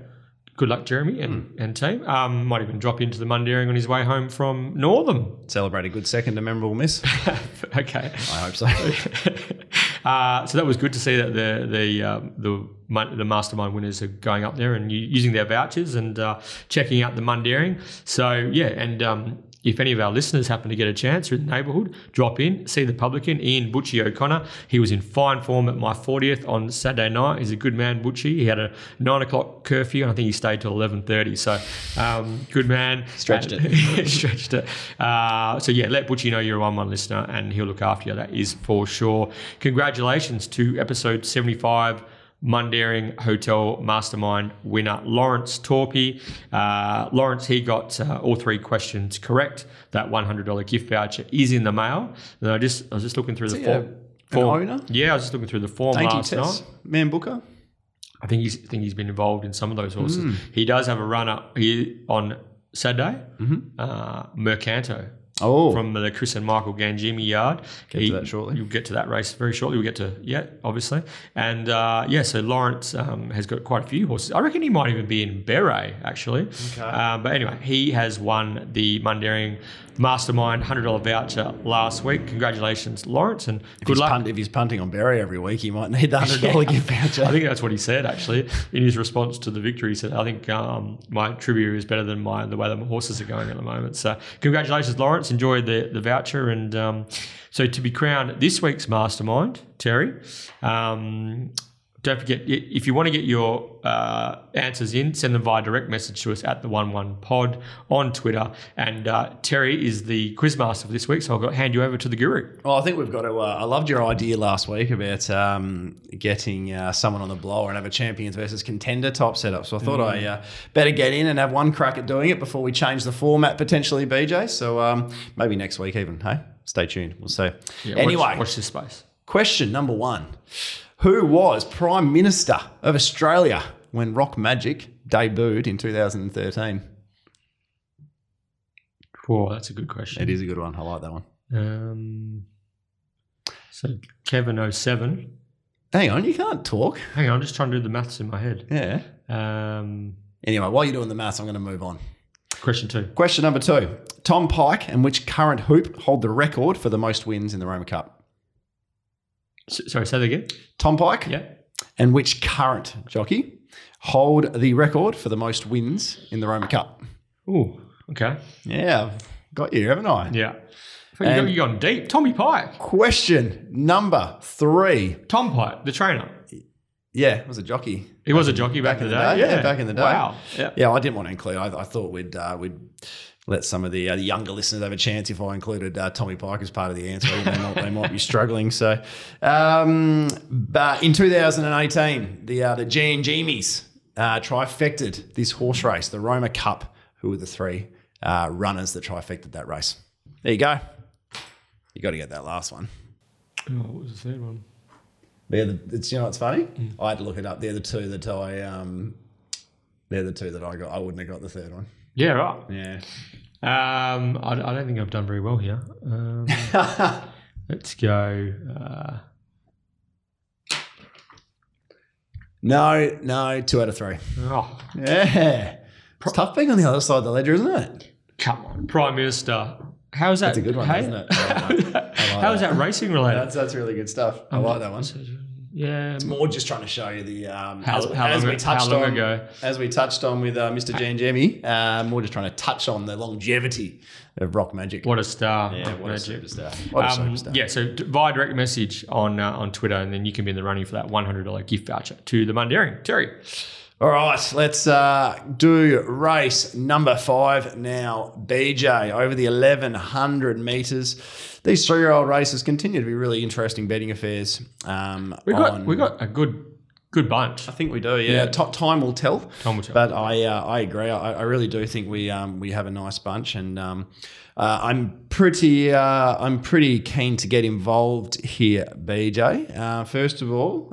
Good luck, Jeremy and, Hmm. and team. Um, might even drop into the Mundaring on his way home from Northam. Celebrate a good second, a memorable miss. okay. I hope so. uh, so that was good to see that the the um, the the mastermind winners are going up there and using their vouchers and uh, checking out the Mundaring. So yeah, and um, if any of our listeners happen to get a chance in the neighbourhood, drop in, see the publican Ian Butchie O'Connor. He was in fine form at my 40th on Saturday night. He's a good man, Butchie. He had a nine o'clock curfew and I think he stayed till 11:30. So um, good man. Stretched it. stretched it. Uh, so yeah, let Butchie know you're a one-one listener, and he'll look after you. That is for sure. Congratulations to episode 75. Mundaring Hotel Mastermind winner Lawrence Torpy. Uh, Lawrence, he got uh, all three questions correct. That $100 gift voucher is in the mail. And I just I was just looking through the form. form- owner? Yeah, I was just looking through the form Dainty last night. Man Booker. I think he's I think he's been involved in some of those horses. Hmm. He does have a runner here on Saturday, uh, Mercanto Mm-hmm. Oh, from the Chris and Michael Gangemi yard. Get to that shortly. You'll get to that race very shortly. We'll get to yeah, obviously, and uh, yeah. So Lawrence um, has got quite a few horses. I reckon he might even be in Beret actually. Okay. Um, but anyway, he has won the Mundaring Mastermind hundred dollar voucher last week. Congratulations, Lawrence, and if good he's, luck. punt, if he's punting on Barry every week, he might need the hundred dollar gift voucher. I think that's what he said actually in his response to the victory. He said, "I think um, my trivia is better than my the way that my horses are going at the moment." So, congratulations, Lawrence. Enjoy the the voucher, and um, so to be crowned this week's mastermind, Terry. Um, don't forget if you want to get your uh, answers in, send them via direct message to us at the One One Pod on Twitter. And uh, Terry is the quizmaster for this week, so I'll go hand you over to the guru. Well, I think we've got to. Uh, I loved your idea last week about um, getting uh, someone on the blower and have a champions versus contender type setup. So I thought I uh, better get in and have one crack at doing it before we change the format potentially, BJ. So um, maybe next week even. Hey, stay tuned. We'll see. Yeah, anyway, watch, watch this space. question number one: Who was Prime Minister of Australia when Rock Magic debuted in 2013? Whoa, that's a good question. It is a good one. I like that one. Um, so Kevin 07. Hang on, you can't talk. Hang on, I'm just trying to do the maths in my head. Yeah. Um, Anyway, while you're doing the maths, I'm going to move on. question two. Question number two. Tom Pike and which current hoop hold the record for the most wins in the Roma Cup? S- sorry, say that again. Tom Pike Yeah. and which current jockey hold the record for the most wins in the Roma Cup? Ooh, okay. Yeah, got you, haven't I? Yeah. And- you gone deep. Tommy Pike. Question number three. Tom Pike, the trainer. Yeah, it was a jockey. He was a jockey back, in the day. Yeah, back in the day. Wow. Yeah. Yeah, I didn't want to include. I, I thought we'd uh, we'd let some of the, uh, the younger listeners have a chance if I included uh, Tommy Pike as part of the answer. They, might, they might be struggling. So, um, but in 2018, the uh, the Gangemis uh, trifected this horse race, the Roma Cup. Who were the three uh, runners that trifected that race? There you go. You got to get that last one. Oh, what was the third one? They're the, it's you know what's funny? I had to look it up. They're the two that I um, they're the two that I got. I wouldn't have got the third one. Yeah, right. Yeah. Um, I, I, don't think I've done very well here. Um, let's go. Uh, no, no, two out of three. Oh. Yeah. It's tough being on the other side of the ledger, isn't it? Come on. Prime Minister. How's that? That's a good one, hey? isn't it? How is like, that racing related? That's, that's really good stuff. I like that one. Yeah. it's More just trying to show you the um, How- as, how as long- we touched how long on ago? as we touched on with uh, Mr. Gangemi. Uh, more just trying to touch on the longevity of rock magic. What a star. yeah, what a Magic. superstar! What a Um, superstar! yeah, so via direct message on uh, on Twitter, and then you can be in the running for that one hundred dollar gift voucher to the Mundaring. Terry, All right, let's uh, do race number five now. BJ over the 1100 meters. These three year old races continue to be really interesting betting affairs. Um, we got we got a good good bunch. I think we do. Yeah, Ti- time will tell. Time will tell. But I uh, I agree. I, I really do think we um, we have a nice bunch, and um, uh, I'm pretty uh, I'm pretty keen to get involved here, BJ. Uh, first of all.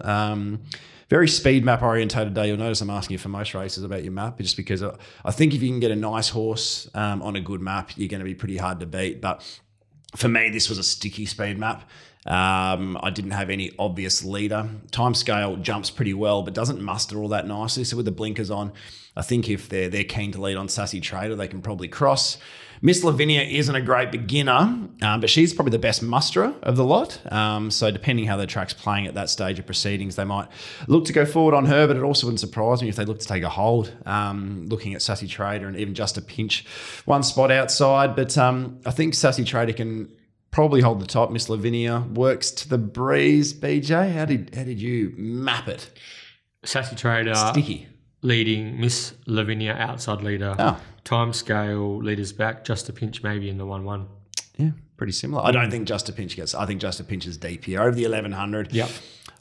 Very speed map orientated day. You'll notice I'm asking you for most races about your map, just because I I think if you can get a nice horse um, on a good map, you're going to be pretty hard to beat. But for me, this was a sticky speed map. Um, I didn't have any obvious leader. Time scale jumps pretty well, but doesn't muster all that nicely. So with the blinkers on, I think if they're they're keen to lead on Sassy Trader, they can probably cross. Miss Lavinia isn't a great beginner, um, but she's probably the best musterer of the lot. Um, so depending how the track's playing at that stage of proceedings, they might look to go forward on her, but it also wouldn't surprise me if they look to take a hold, um, looking at Sassy Trader and even just a pinch one spot outside. But um, I think Sassy Trader can probably hold the top. Miss Lavinia works to the breeze. BJ, how did how did you map it? Sassy Trader Sticky. Leading Miss Lavinia outside leader. Oh. Time scale leaders back just a pinch maybe in the one one. Yeah, pretty similar. I don't think Just a Pinch gets. I think Just a Pinch is deep here over the eleven hundred. Yep.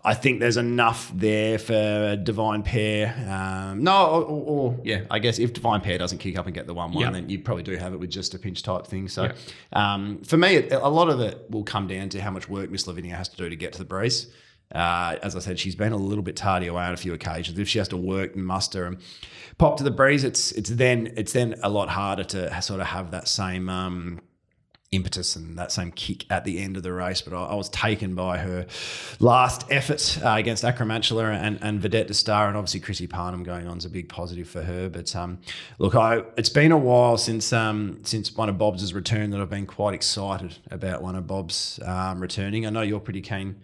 I think there's enough there for Divine Pair. Um, no, or, or, yeah, I guess if Divine Pair doesn't kick up and get the one one, Yep. then you probably do have it with just a pinch type thing. So Yep. um, for me, it, a lot of it will come down to how much work Miss Lavinia has to do to get to the breeze. Uh, as I said, she's been a little bit tardy away on a few occasions. If she has to work and muster and pop to the breeze, it's it's then it's then a lot harder to sort of have that same. Um, impetus and that same kick at the end of the race. But I, I was taken by her last effort uh, against Acromantula and, and Vedette de Star, and obviously Chrissy Parnham going on is a big positive for her. But um, look, I it's been a while since um, since one of Bob's has returned that I've been quite excited about one of Bob's um, returning. I know you're pretty keen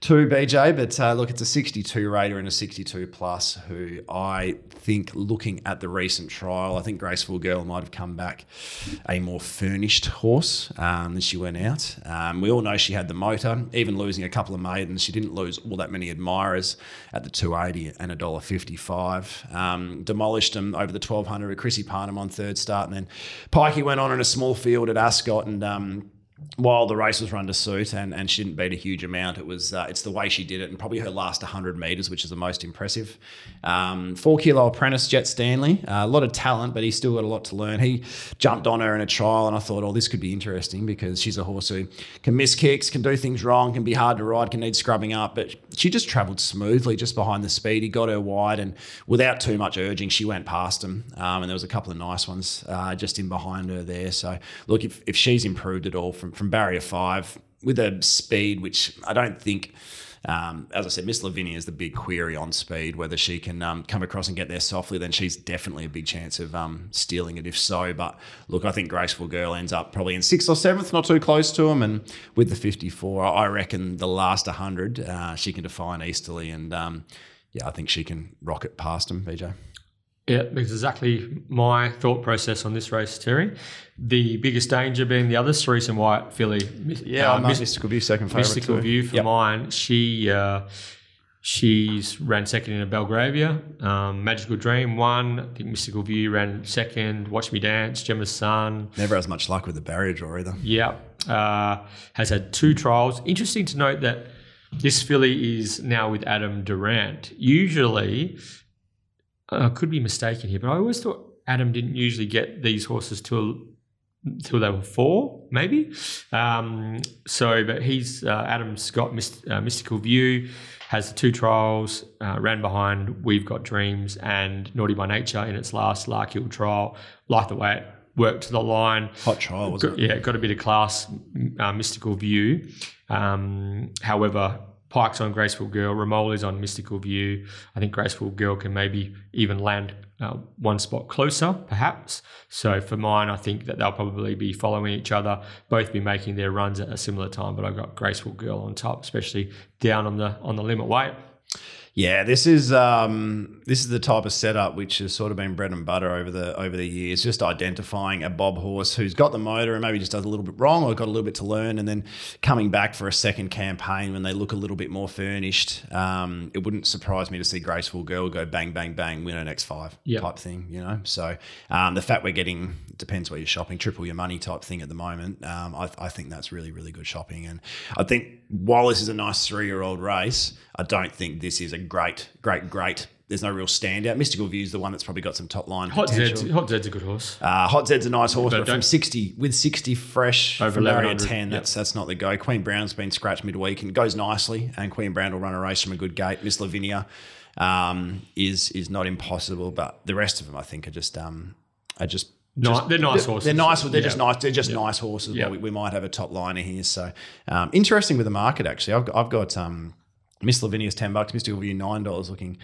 too, BJ, but uh, look, it's a 62 rater and a 62 plus who I think looking at the recent trial, I think Graceful Girl might have come back a more furnished horse um, than she went out. Um, we all know she had the motor, even losing a couple of maidens. She didn't lose all that many admirers at the 280 and a $1.55. Um, demolished them over the 1200 with Chrissy Parnham on third start. And then Pikey went on in a small field at Ascot and um, while the race was run to suit and, and she didn't beat a huge amount, it was uh, it's the way she did it and probably her last 100 metres, which is the most impressive. Um, four kilo apprentice Jet Stanley, uh, a lot of talent, but he's still got a lot to learn. He jumped on her in a trial, and I thought, oh, this could be interesting because she's a horse who can miss kicks, can do things wrong, can be hard to ride, can need scrubbing up, but she just travelled smoothly just behind the speed. He got her wide, and without too much urging, she went past him. Um, and there was a couple of nice ones uh, just in behind her there. So look, if, if she's improved at all from from barrier five with a speed which I don't think. Um, as I said, Miss Lavinia is the big query on speed. Whether she can um, come across and get there softly, then she's definitely a big chance of um, stealing it. If so, but look, I think Graceful Girl ends up probably in sixth or seventh, not too close to him. And with the 54, I reckon the last 100, uh, she can define easterly. And um, yeah, I think she can rocket past him, BJ. Yeah, that's exactly my thought process on this race, Terry. The biggest danger being the other Cerise and White filly. Yeah, uh, Mis- Mystical View second favourite. Mystical too. View for Yep. mine. She uh, she's ran second in a Belgravia. Um, Magical Dream won. I think Mystical View ran second. Watch Me Dance. Gemma's Son. Never has much luck with the barrier draw either. Yeah, uh, has had two trials. Interesting to note that this filly is now with Adam Durrant. Usually, I could be mistaken here, but I always thought Adam didn't usually get these horses till till they were four, maybe. Um, so, but he's uh, Adam's got Myst- uh, Mystical View, has the two trials, uh, ran behind We've Got Dreams and Naughty by Nature in its last Lark Hill trial. Like the way it worked to the line. Hot trial, was Got- it? yeah, got a bit of class, uh, mystical view. Um, however, Pike's on Graceful Girl, Ramoli's on Mystical View. I think Graceful Girl can maybe even land uh, one spot closer, perhaps. So for mine, I think that they'll probably be following each other, both be making their runs at a similar time. But I've got Graceful Girl on top, especially down on the on the limit weight. Yeah, this is um, this is the type of setup which has sort of been bread and butter over the over the years. Just identifying a bob horse who's got the motor and maybe just does a little bit wrong or got a little bit to learn, and then coming back for a second campaign when they look a little bit more furnished. Um, it wouldn't surprise me to see Graceful Girl go bang bang bang win an X five Yep. type thing. You know, so um, the fact we're getting depends where you're shopping, triple your money type thing at the moment. Um, I, I think that's really really good shopping, and I think while this is a nice three year old race, I don't think this is a great, great, great. There's no real standout. Mystical View is the one that's probably got some top line Hot potential. Zed's, Hot Zed's a good horse. Uh, Hot Zed's a nice horse, But but, from don't- 60 with 60 fresh Over from barrier 1100, 10, that's that's not the go. Queen Brown's been scratched midweek and goes nicely, and Queen Brown will run a race from a good gate. Miss Lavinia um, is is not impossible, but the rest of them I think are just um, are just. Just- they're nice horses. They're nice. They're just nice. They're just nice horses. Yeah. Well, we, we might have a top liner here. So um, interesting with the market. Actually, I've got, I've got um, Miss Lavinia's ten bucks. Mystical View nine dollars. Looking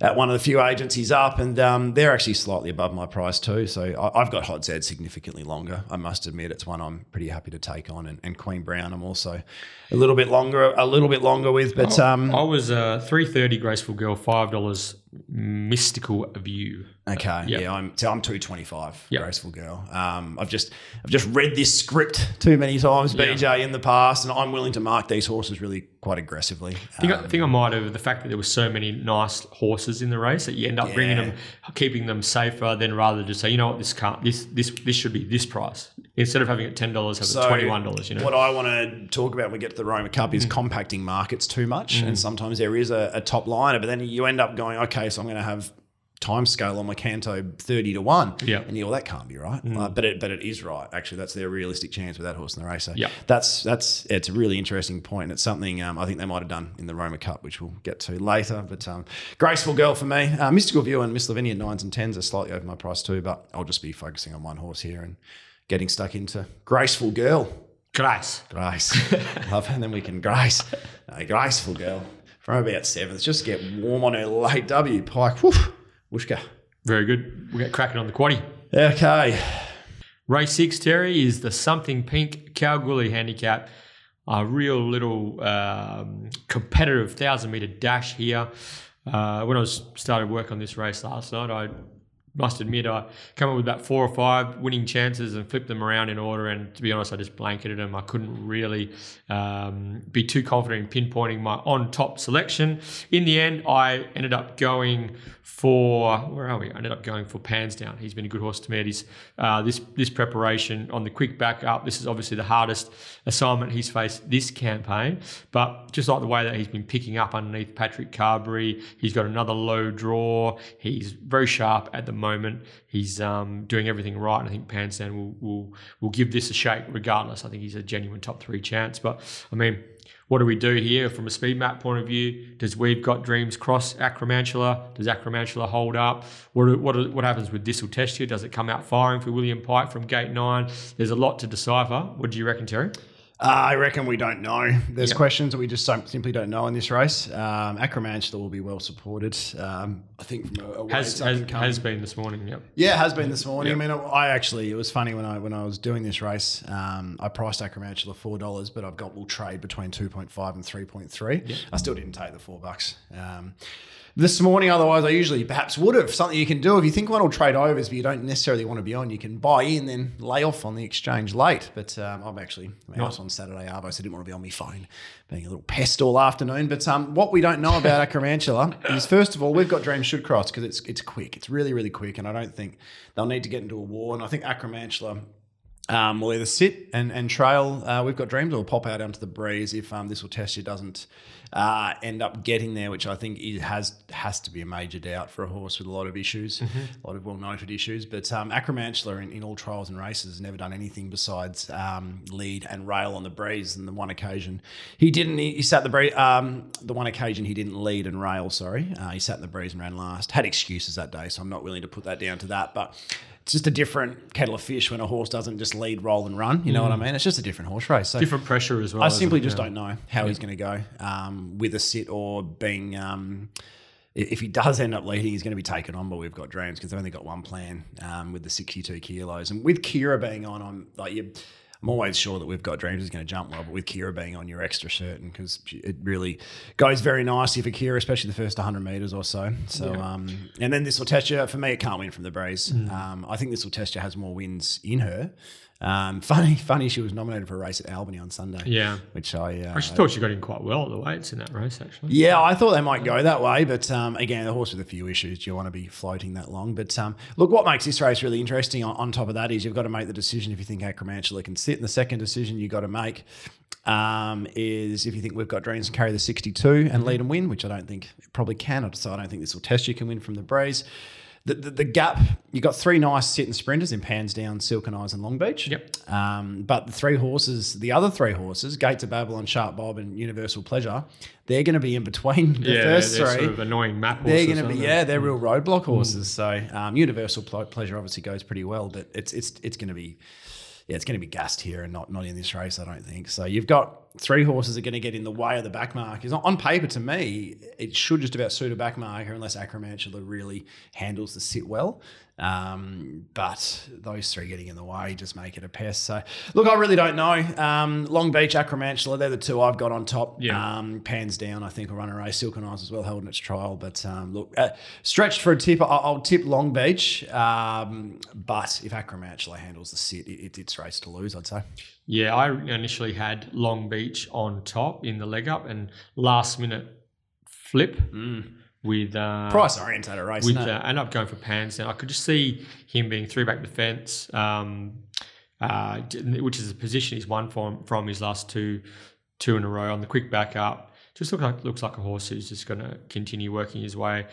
at one of the few agencies up, and um, they're actually slightly above my price too. So I, I've got Hot Zed significantly longer. I must admit, it's one I'm pretty happy to take on, and, and Queen Brown I'm also a little bit longer, a little bit longer with. But um, I was uh, three thirty Graceful Girl, five dollars Mystical View. Okay, Yeah. yeah, I'm so I'm two twenty five. Yeah. Graceful girl. Um, I've just I've just read this script too many times, BJ, in the past, and I'm willing to mark these horses really quite aggressively. I think, Um, I think I might have the fact that there were so many nice horses in the race that you end up bringing them, keeping them safer than rather just say, you know what, this can't, this this this should be this price instead of having it ten dollars, have So it twenty one dollars. You know, What I want to talk about when we get to the Roma Cup Mm. is compacting markets too much, and sometimes there is a, a top liner, but then you end up going, okay, so I'm going to have time scale on my Canto thirty to one, Yeah. Mm. and you well, that can't be right, Uh, but it but it is right. Actually, that's their realistic chance with that horse in the race. So Yeah. that's that's it's a really interesting point, and it's something um, I think they might have done in the Roma Cup, which we'll get to later. But um, graceful girl for me, uh, Mystical View and Miss Lavinia nines and tens are slightly over my price too, but I'll just be focusing on one horse here and getting stuck into graceful girl. Grace. Grace. Love, and then we can grace. A graceful girl. From about seventh. Just get warm on her late W. Pike. Whoo. Whooshka. Very good. We'll get cracking on the quaddy. Okay. Race six, Terry, is the something pink Kalgoorlie handicap. A real little um, competitive thousand meter dash here. Uh, when I was started work on this race last night, I must admit I come up with about four or five winning chances and flipped them around in order. And to be honest, I just blanketed them. I couldn't really um, be too confident in pinpointing my on top selection. In the end, I ended up going for where are we? I ended up going for Pansdown. He's been a good horse to me his uh, this this preparation on the quick back up. This is obviously the hardest assignment he's faced this campaign, but just like the way that he's been picking up underneath Patrick Carbery, he's got another low draw. He's very sharp at the moment. He's um, doing everything right, and I think Pansdown will will will give this a shake regardless. I think he's a genuine top three chance. But I mean. What do we do here from a speed map point of view? Does We've Got Dreams cross Acromantula? Does Acromantula hold up? What, what, what happens with This'll Test You? Does it come out firing for William Pike from gate nine? There's a lot to decipher. What do you reckon, Terry? Uh, I reckon we don't know. There's questions that we just simply don't know in this race. Um, Acromantula will be well supported. Um, I think from a, a Has, has, has been this morning, yep. Yeah, it has been this morning. Yep. I mean, I actually it was funny when I when I was doing this race. Um, I priced Acromantula four dollars, but I've got will trade between two point five and three point three. I still didn't take the four bucks. Um, this morning, otherwise, I usually perhaps would have. Something you can do if you think one will trade overs, but you don't necessarily want to be on, you can buy in, then lay off on the exchange late. But um, I'm actually I was on Saturday Arvo, so I didn't want to be on my phone, being a little pest all afternoon. But um, what we don't know about Acromantula is, first of all, we've got Dreams Should Cross because it's it's quick. It's really really quick, and I don't think they'll need to get into a war. And I think Acromantula um, will either sit and, and trail. Uh, we've got dreams, or pop out onto the breeze if um, this will test you doesn't uh, end up getting there, which I think it has has to be a major doubt for a horse with a lot of issues, a lot of well noted issues. But um, Acromantula in, in all trials and races has never done anything besides um, lead and rail on the breeze. And the one occasion he didn't, he, he sat the breeze. Um, the one occasion he didn't lead and rail. Sorry, uh, he sat in the breeze and ran last. Had excuses that day, so I'm not willing to put that down to that, but. It's just a different kettle of fish when a horse doesn't just lead, roll, and run. You know what I mean? It's just a different horse race. So Different pressure as well. I simply it? just Yeah. don't know how he's going to go um, with a sit or being. Um, if he does end up leading, he's going to be taken on, but we've got dreams because they've only got one plan um, with the 62 kilos. And with Kyra being on, I'm like, you, I'm always sure that we've got dreams is going to jump well, but with Kyra being on, you're extra certain because it really goes very nicely for Kyra, especially the first 100 meters or so. So, um, and then this will test you. For me, it can't win from the breeze. Um, I think this will test you has more wins in her. Um, funny, funny, she was nominated for a race at Albany on Sunday. Yeah. which I. Uh, I actually thought she got in quite well at the weights in that race, actually. yeah, I thought they might go that way, but um, again, the horse with a few issues. Do you want to be floating that long? But um, look, what makes this race really interesting on, on top of that is you've got to make the decision if you think Acromantula can sit. And the second decision you've got to make um, is if you think we've got dreams to carry the 62 and lead and win, which I don't think it probably can. So I don't think this will test you can win from the breeze. The, the, the gap, you've got three nice sitting sprinters in Pans Down, Silken Eyes, and Long Beach. Yep. Um, but the three horses, the other three horses, Gates of Babylon, Sharp Bob, and Universal Pleasure, they're going to be in between the yeah, first they're three. sort of annoying map they're going to be they? yeah, they're real roadblock horses. So um, Universal Ple- Pleasure obviously goes pretty well, but it's it's it's going to be yeah, it's going to be gassed here and not not in this race. I don't think so. You've got three horses are going to get in the way of the back markers. On paper, to me, it should just about suit a back marker unless Acromantula really handles the sit well. Um, but those three getting in the way just make it a pest. So, look, I really don't know. Um, Long Beach, Acromantula, they're the two I've got on top. Yeah. Um, pans down, I think will run a race. Silken Eyes as well, held in its trial. But um, look, uh, stretched for a tip. I'll, I'll tip Long Beach. Um, but if Acromantula handles the sit, it, it, it's race to lose, I'd say. Yeah, I initially had Long Beach on top in the leg up and last minute flip with uh, Price orientated race. with isn't uh, it? end up going for pans. And I could just see him being three back defence, um, uh, which is a position he's won from from his last two two in a row on the quick back up. Just look like looks like a horse who's just going to continue working his way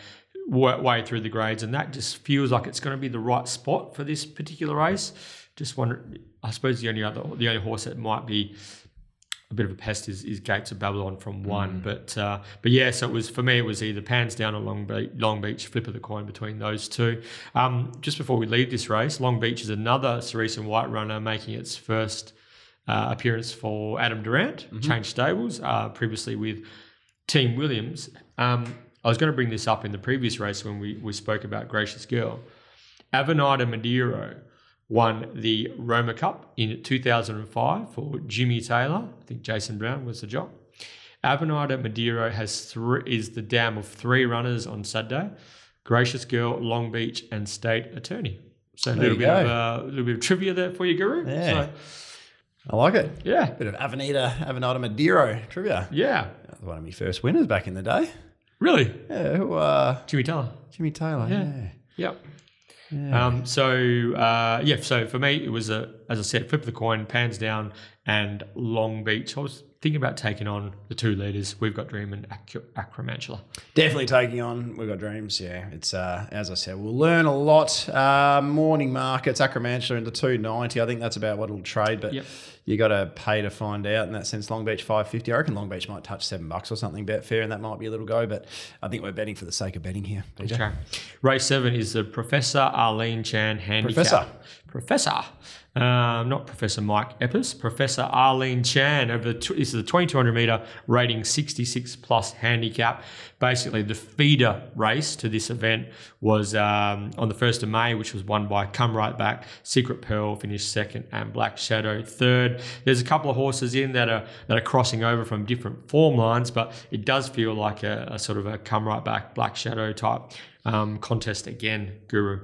way through the grades, and that just feels like it's going to be the right spot for this particular race. Just wonder, I suppose the only other the only horse that might be a bit of a pest is, is Gates of Babylon from one. But uh, but yeah, so it was for me. It was either Pans down or Long Beach, Long Beach. Flip of the coin between those two. Um, just before we leave this race, Long Beach is another Cerise White runner making its first uh, appearance for Adam Durrant. Changed stables uh, previously with Team Williams. Um, I was going to bring this up in the previous race when we, we spoke about Gracious Girl. Avenida Madero won the Roma Cup in 2005 for Jimmy Taylor. I think Jason Brown was the jock. Avenida Madero has three, is the dam of three runners on Saturday: Gracious Girl, Long Beach, and State Attorney. So a little bit of uh, little bit of trivia there for you, Guru. Yeah. So, I like it. yeah, Bit of Avenida, Avenida Madero trivia. yeah. That was One of my first winners back in the day. Really, Yeah, who, uh, Jimmy Taylor. Jimmy Taylor. Yeah. Yeah. Yep. Um, so uh, yeah, so for me it was a as I said, flip the coin, pans down, and Long Beach. I was thinking about taking on the two leaders. We've got Dream and Ac- Acromantula. Definitely taking on. We've got dreams. Yeah, it's uh, as I said, we'll learn a lot. Uh, morning markets, Acromantula into two ninety. I think that's about what it'll trade. But Yep. You got to pay to find out. In that sense, Long Beach five fifty. I reckon Long Beach might touch seven bucks or something. Betfair, and that might be a little go. But I think we're betting for the sake of betting here. BJ. Okay. Race seven is the Professor Arlene Chan handicap. Professor. Professor. Um, not Professor Mike Eppers, Professor Arlene Chan. Over the tw- this is a 2200 meter rating 66 plus handicap. Basically, the feeder race to this event was um, on the 1st of May, which was won by Come Right Back, Secret Pearl finished second, and Black Shadow third. There's a couple of horses in that are that are crossing over from different form lines, but it does feel like a, a sort of a Come Right Back, Black Shadow type um, contest again, Guru.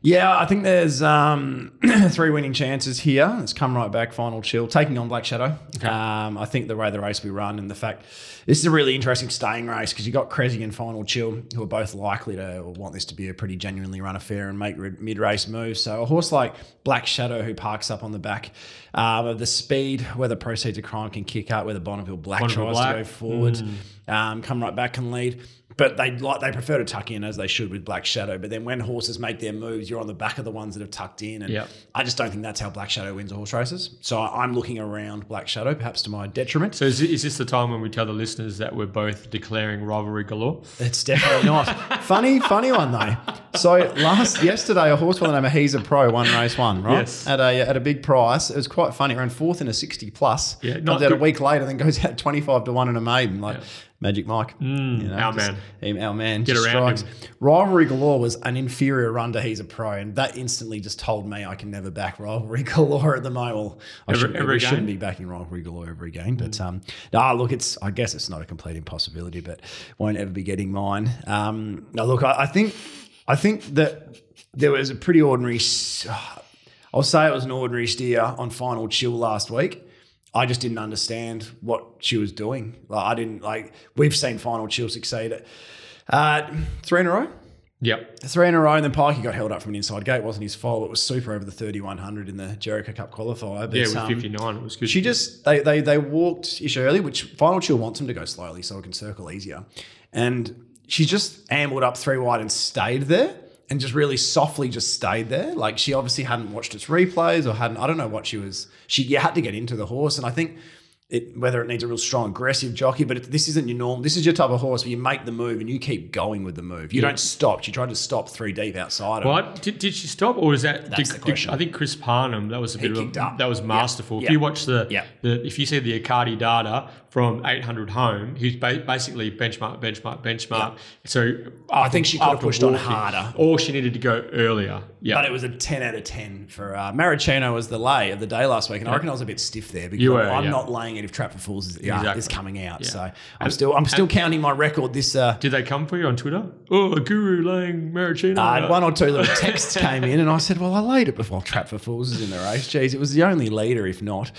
Yeah, I think there's um, three winning chances here. It's come right back, final chill, taking on Black Shadow. Um, I think the way the race we run and the fact this is a really interesting staying race because you've got Cressy and Final Chill who are both likely to want this to be a pretty genuinely run affair and make mid race moves. So a horse like Black Shadow who parks up on the back um, of the speed, where the proceeds of crime can kick up, where the Bonneville Black Bonneville tries Black. to go forward, um, come right back and lead. But they like they prefer to tuck in as they should with Black Shadow. But then when horses make their moves, you're on the back of the ones that have tucked in. And Yep. I just don't think that's how Black Shadow wins horse races. So I'm looking around Black Shadow, perhaps to my detriment. So is, is this the time when we tell the listeners that we're both declaring rivalry galore? It's definitely not. funny, funny one though. So last yesterday, a horse by the name of He's a Pro won race one, right? Yes. At a at a big price. It was quite funny. Ran fourth in a sixty plus. Yeah, not out a week later, then goes out twenty five to one in a maiden. Like Magic Mike, you our just- man. him- our man, Get around strikes. Rivalry Galore was an inferior run to He's a Pro, and that instantly just told me I can never back Rivalry Galore at the moment. Well, I Every- shouldn't, every shouldn't be backing Rivalry Galore every game, but um, nah, look, it's I guess it's not a complete impossibility, but won't ever be getting mine. Um, no, look, I, I think I think that there was a pretty ordinary. I'll say it was an ordinary steer on final chill last week. I just didn't understand what she was doing. Like I didn't like. We've seen final chill succeed. Uh, three in a row. Yep. Three in a row, and then Pikey got held up from an inside gate. It wasn't his fault. It was super over the 3100 in the Jericho Cup qualifier. But, Yeah, with um, 59, it was good. she just they they they walked ish early, which Final Chill wants him to go slowly so it can circle easier. And she just ambled up three wide and stayed there and just really softly just stayed there. Like she obviously hadn't watched its replays or hadn't I don't know what she was she had to get into the horse. And I think it, whether it needs a real strong aggressive jockey, but it, this isn't your norm. This is your type of horse where you make the move and you keep going with the move. You don't stop. She tried to stop three deep outside. of it. What did, did she stop, or was that? That's did- the did- question. I think Chris Parnham. That was a bit of a, up. that was masterful. Yeah. If you watch the, Yeah. the if you see the Accardi data from 800 home, he's ba- basically benchmark, benchmark, benchmark. So I think she could have pushed on harder. or she needed to go earlier. Yeah, But it was a 10 out of 10 for uh, Maricino was the lay of the day last week. And I reckon I was a bit stiff there because were, I'm yeah. not laying if Trap for Fools is, yeah, Exactly. is coming out. Yeah. So I'm still I'm still counting my record this uh, Did they come for you on Twitter? Oh, a guru laying Maricino. uh, one or two little texts came in, and I said, "Well, I laid it before Trap for Fools is in the race." Jeez, it was the only leader, if not.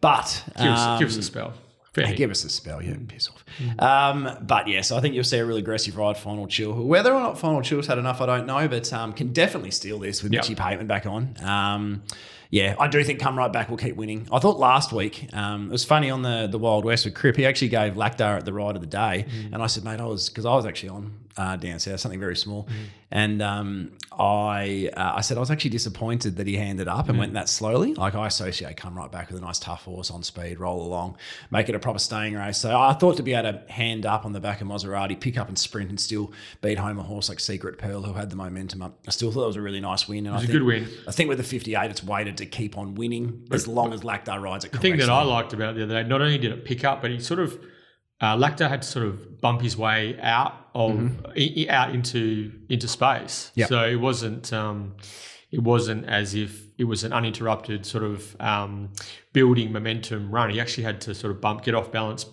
But give, us, um, give us a spell. Hey, give us a spell, yeah, piss off. Um, but yes, I think you'll see a really aggressive ride, Final Chill. Whether or not Final Chill's had enough, I don't know, but um, can definitely steal this with Yep. Mitchy Pateman back on. Um, yeah, I do think Come Right Back will keep winning. I thought last week, um, it was funny on the, the Wild West with Crip, he actually gave Lactar at the ride of the day. And I said, mate, I was, because I was actually on uh, down south, something very small. And um, I uh, I said I was actually disappointed that he handed up and went that slowly. Like I associate come right back with a nice tough horse on speed, roll along, make it a proper staying race. So I thought to be able to hand up on the back of Maserati, pick up and sprint and still beat home a horse like Secret Pearl who had the momentum up. I still thought it was a really nice win. And was I a think, good win. I think with the 58, it's weighted to keep on winning as long as Lactar rides it The thing that. I liked about it the other day, not only did it pick up, but he sort of uh, Lacta had to sort of bump his way out of i- i- out into into space. Yep. So it wasn't um, it wasn't as if it was an uninterrupted sort of um, building momentum run. He actually had to sort of bump, get off balance,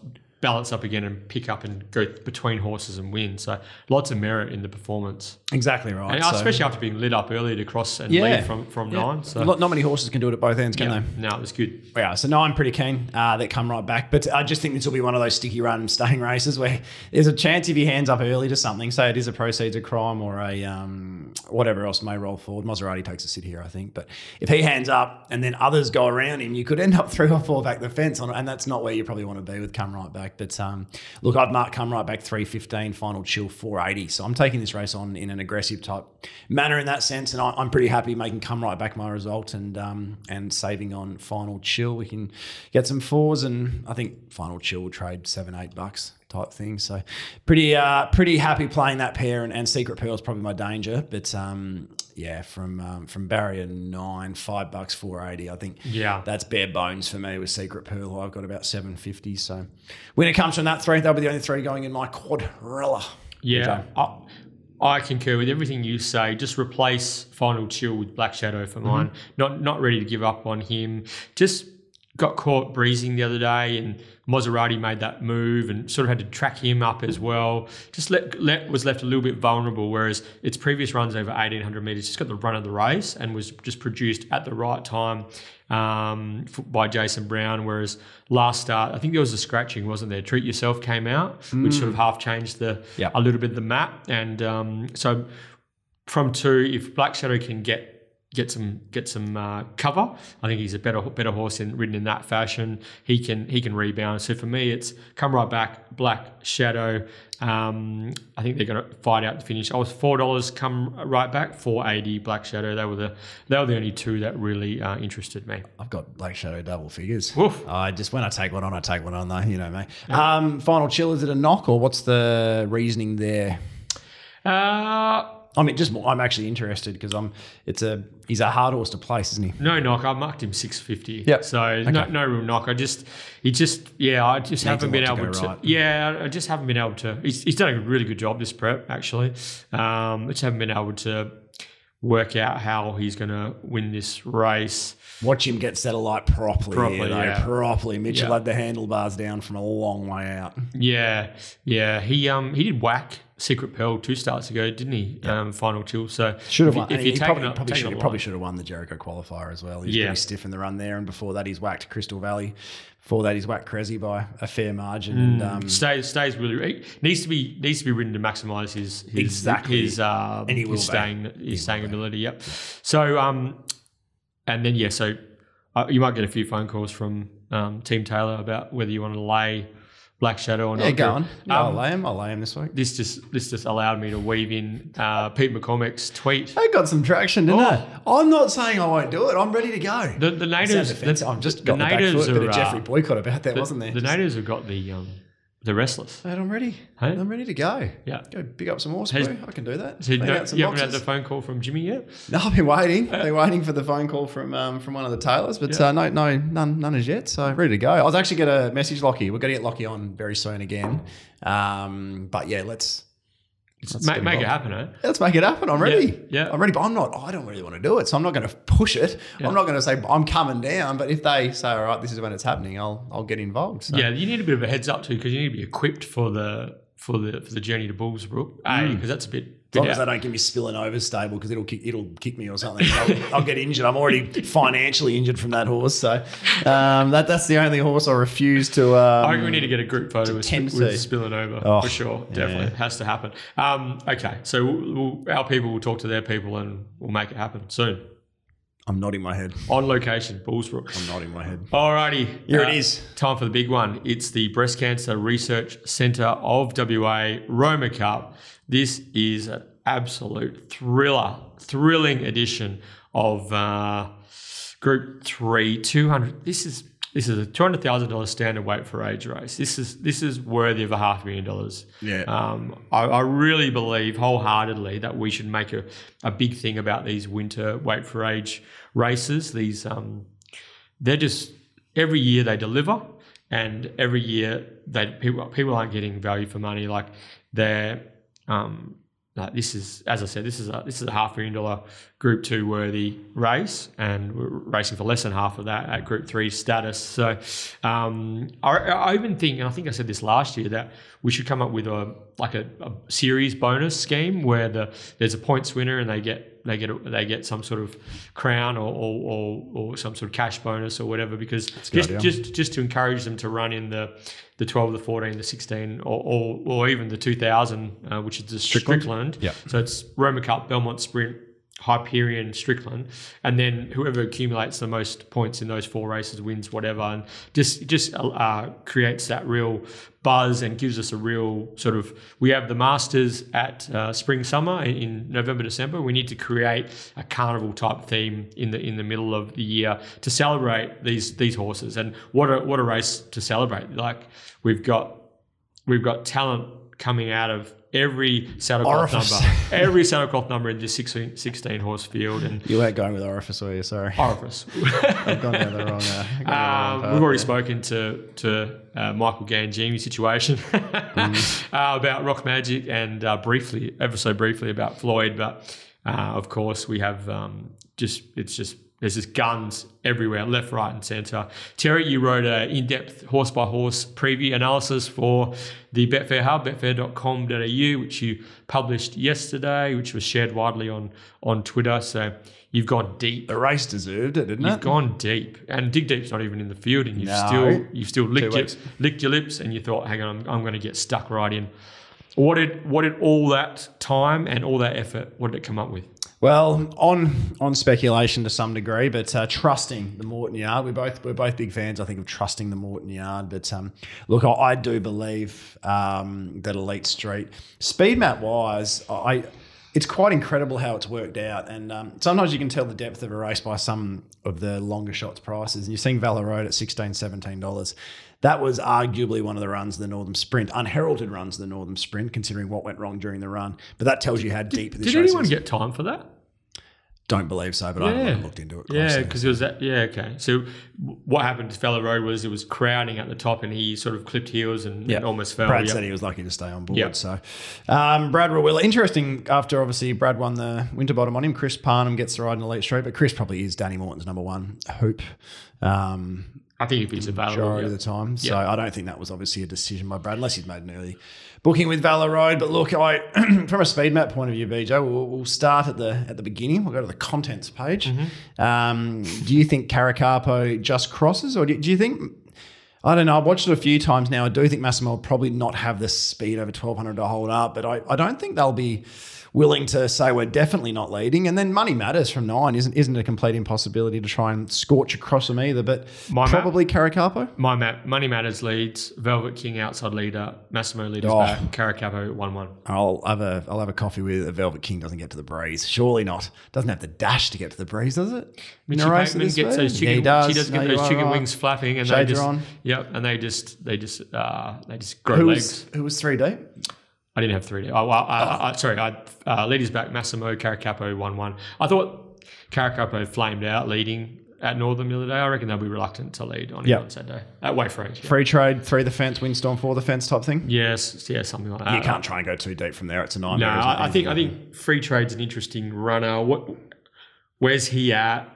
balance up again, and pick up and go between horses and win. So lots of merit in the performance, Exactly right. and So- especially after being lit up early to cross and Yeah. lead from from Yeah. nine. So not, not many horses can do it at both ends, can yeah, they? no, it was good. Yeah, so no, I'm pretty keen uh, that come right back. But I just think this will be one of those sticky run staying races where there's a chance if he hands up early to something, say it is a proceeds of crime or a um, whatever else may roll forward. Maserati takes a sit here, I think. But if he hands up and then others go around him, you could end up three or four back the fence on it, and that's not where you probably want to be with come right back. But um, look, I've marked come right back 315, final chill 480. So I'm taking this race on in an aggressive type manner in that sense, and I- I'm pretty happy making come right back my result and um, and saving on final chill. We can get some fours, and I think final chill will trade seven, eight bucks type thing. So pretty uh, pretty happy playing that pair, and, and Secret Pearl is probably my danger, but um, yeah, from um, from barrier nine, five bucks, four eighty. I think Yeah. that's bare bones for me with Secret Pearl. I've got about seven fifty. So when it comes from that three, they'll be the only three going in my quadrilla. Yeah, I, I concur with everything you say. Just replace Final Chill with Black Shadow for mine. Not not ready to give up on him. Just got caught breezing the other day, and Maserati made that move and sort of had to track him up as well. Just let, let was left a little bit vulnerable. Whereas its previous runs over eighteen hundred meters just got the run of the race and was just produced at the right time um, by Jason Brown. Whereas last start, I think there was a scratching, wasn't there? Treat Yourself came out, which sort of half changed the Yep. a little bit the map. And um, so from two, if Black Shadow can get get some get some uh, cover, I think he's a better better horse in ridden in that fashion. He can he can rebound. So for me, it's come right back. Black Shadow. Um, I think they're going to fight out the finish. I was four dollars. Come right back. Four eighty. Black Shadow. They were the they were the only two that really uh, interested me. I've got Black Shadow double figures. Woof. I just when I take one on, I take one on though. You know me. Um, final chill. Is it a knock or what's the reasoning there? Uh, I mean, just more, I'm actually interested because I'm. It's a he's a hard horse to place, isn't he? No knock. I marked him six fifty. Yeah. So no, no real knock. I just he just yeah. I just haven't been lot to able to. right. Yeah, I just haven't been able to. He's, he's done a really good job this prep actually. Um, I just haven't been able to work out how he's going to win this race. Watch him get satellite properly, Properly, here, yeah. properly. Mitchell Yeah. had the handlebars down from a long way out. Yeah, yeah. He um he did whack Secret Pearl two starts ago, didn't he? Um, final chill. So Should have if, won. If he you're taking probably, up, probably should up probably should have won the Jericho qualifier as well. He's Yeah. pretty stiff in the run there, and before that, he's whacked Crystal Valley. Before that, he's whacked Cressy by a fair margin. And um, stays stays really he needs to be needs to be ridden to maximise his his Exactly. his um, And he will his staying his staying ability. Yep. So um, and then yeah, so uh, you might get a few phone calls from um, Team Taylor about whether you want to lay Black Shadow or not. yeah, go on. Yeah, I'll Um, lay him. I'll lay him this week. this just this just allowed me to weave in uh, Pete McCormick's tweet. I got some traction, didn't Oh. I? I'm not saying I won't do it. I'm ready to go. The, the natives, the, I'm just the got the back natives foot. Bit are, of Geoffrey uh, boycott about that, the, wasn't there? the Just- natives have got the um, the restless. Mate, I'm ready. Hey? I'm ready to go. Yeah. Go pick up some horse Has- I can do that. So you, Clean don't- out some you haven't had the phone call from Jimmy yet? No, I've been waiting. I've Been waiting for the phone call from um, from one of the Taylors, but Yeah. uh, no, no, none, none as yet. So ready to go. I was actually going to message Lockie. We're going to get Lockie on very soon again. Um, but yeah, let's Make, make it happen, eh? Let's make it happen. I'm ready. yeah. I'm ready. But I'm not. I don't really want to do it, so I'm not going to push it. Yeah. I'm not going to say I'm coming down. But if they say, all right, this is when it's happening, I'll I'll get involved. So. Yeah, you need a bit of a heads up too because you need to be equipped for the for the for the journey to Bullsbrook. A because that's a bit. As long bit as they don't give me spilling over stable because it'll kick it'll kick me or something. I'll, I'll get injured. I'm already financially injured from that horse, so um, that that's the only horse I refuse to. Um, I think we need to get a group photo with, with spilling over Oh, for sure. Definitely yeah. it has to happen. Um, okay, so we'll, we'll, our people will talk to their people and we'll make it happen soon I'm nodding my head. on location, Bullsbrook. I'm nodding my head. Alrighty, Here it uh, is. Time for the big one. It's the Breast Cancer Research Centre of WA Roma Cup. This is an absolute thriller, thrilling edition of uh, Group Three. Two hundred. This is this is a two hundred thousand dollars standard weight for age race. This is this is worthy of a half million dollars. Yeah. Um, I, I really believe wholeheartedly that we should make a, a big thing about these winter weight for age races. These um, they're just every year they deliver, and every year they people people aren't getting value for money. Like they're um, like this is as I said, this is a this is a half million dollar Group Two worthy race, and we're racing for less than half of that at Group Three status. So um, I, I even think, and I think I said this last year that we should come up with a like a, a series bonus scheme where the there's a points winner and they get they get a, they get some sort of crown or or, or, or some sort of cash bonus or whatever because just idea. just just to encourage them to run in the the 12 the 14 the 16 or or, or even the 2000 uh, which is the Strickland, Yeah. so it's Roma Cup Belmont Sprint Hyperion Strickland and then whoever accumulates the most points in those four races wins whatever and just just uh, creates that real buzz and gives us a real sort of we have the masters at uh, spring summer in, in November December. We need to create a carnival type theme in the in the middle of the year to celebrate these these horses. And what a what a race to celebrate. Like we've got we've got talent coming out of every saddlecloth number every saddlecloth number in this 16, 16 horse field and You weren't going with orifice, were you? Sorry, orifice I've gone down the wrong. Uh, down the wrong Um, path. we've already spoken to to uh, Michael Gangemi situation Mm-hmm. uh, about Rock Magic and uh, briefly, ever so briefly about Floyd, but uh, of course we have um, just it's just there's just guns everywhere, left, right, and centre. Terry, you wrote an in-depth horse by horse preview analysis for the Betfair Hub, betfair.com.au, which you published yesterday, which was shared widely on on Twitter. So you've gone deep The race deserved it, didn't it? You've gone deep, and Dig Deep's not even in the field, and you've No. still you've still licked your, licked your lips, and you thought, "Hang on, I'm, I'm going to get stuck right in." What did what did all that time and all that effort? What did it come up with? Well, on on speculation to some degree, but uh, trusting the Morton Yard. We both we're both big fans, I think, of trusting the Morton Yard. But um, look, I, I do believe um, that Elite Street speed map wise, I it's quite incredible how it's worked out. And um, sometimes you can tell the depth of a race by some of the longer shots prices. And you're seeing Valor Road at $16, $17. That was arguably one of the runs of the Northern Sprint, unheralded runs of the Northern Sprint, considering what went wrong during the run. But that tells you how deep this Did anyone is. get time for that? Don't believe so, but I haven't looked into it. Yeah, because it was that. Yeah, okay. So what happened to Valor Road was it was crowding at the top, and he sort of clipped heels and, and almost fell. Brad Yep. said he was lucky to stay on board. Yep. So, um, Brad Rawiller, interesting. After obviously Brad won the Winterbottom on him, Chris Parnham gets the ride in Elite Street, but Chris probably is Danny Morton's number one hope. Um, I think if he's available, majority yeah. of the time. So I don't think that was obviously a decision by Brad, unless he's made an early booking with Valor Road. But look, I from a speed map point of view, BJ, we'll, we'll start at the at the beginning. We'll go to the contents page. Mm-hmm. Um, do you think Caracapo just crosses, or do, do you think? I don't know. I've watched it a few times now. I do think Massimo will probably not have the speed over 1200 to hold up, but I, I don't think they'll be willing to say we're definitely not leading. And then money matters from nine isn't isn't a complete impossibility to try and scorch across them either. But My map- probably Caracapo. My map, Money Matters leads, Velvet King outside leader, Massimo leaders Oh. back, Caracapo 1 1. I'll have a I'll have a coffee with a Velvet King doesn't get to the breeze. Surely not. Doesn't have the dash to get to the breeze, does it? In She a race of Bateman gets speed? those chicken, Yeah, he does. She does No, get those chicken right. wings flapping, and Shades they just on. yep, and they just they just uh, they just grow Who legs. was who was three deep? I didn't have three. D. Oh, well, I, I, sorry, I uh, leaders back Massimo Caracapo one one. I thought Caracapo flamed out leading at Northern the other day. I reckon they'll be reluctant to lead on Yep. yeah. on Saturday uh, at weight for age. Yeah. Free trade, three the fence, windstorm, four the fence type thing. Yes, yeah, something like that. You can't try and go too deep from there. It's a nightmare. isn't? I, I think I think free trade's an interesting runner. What, where's he at?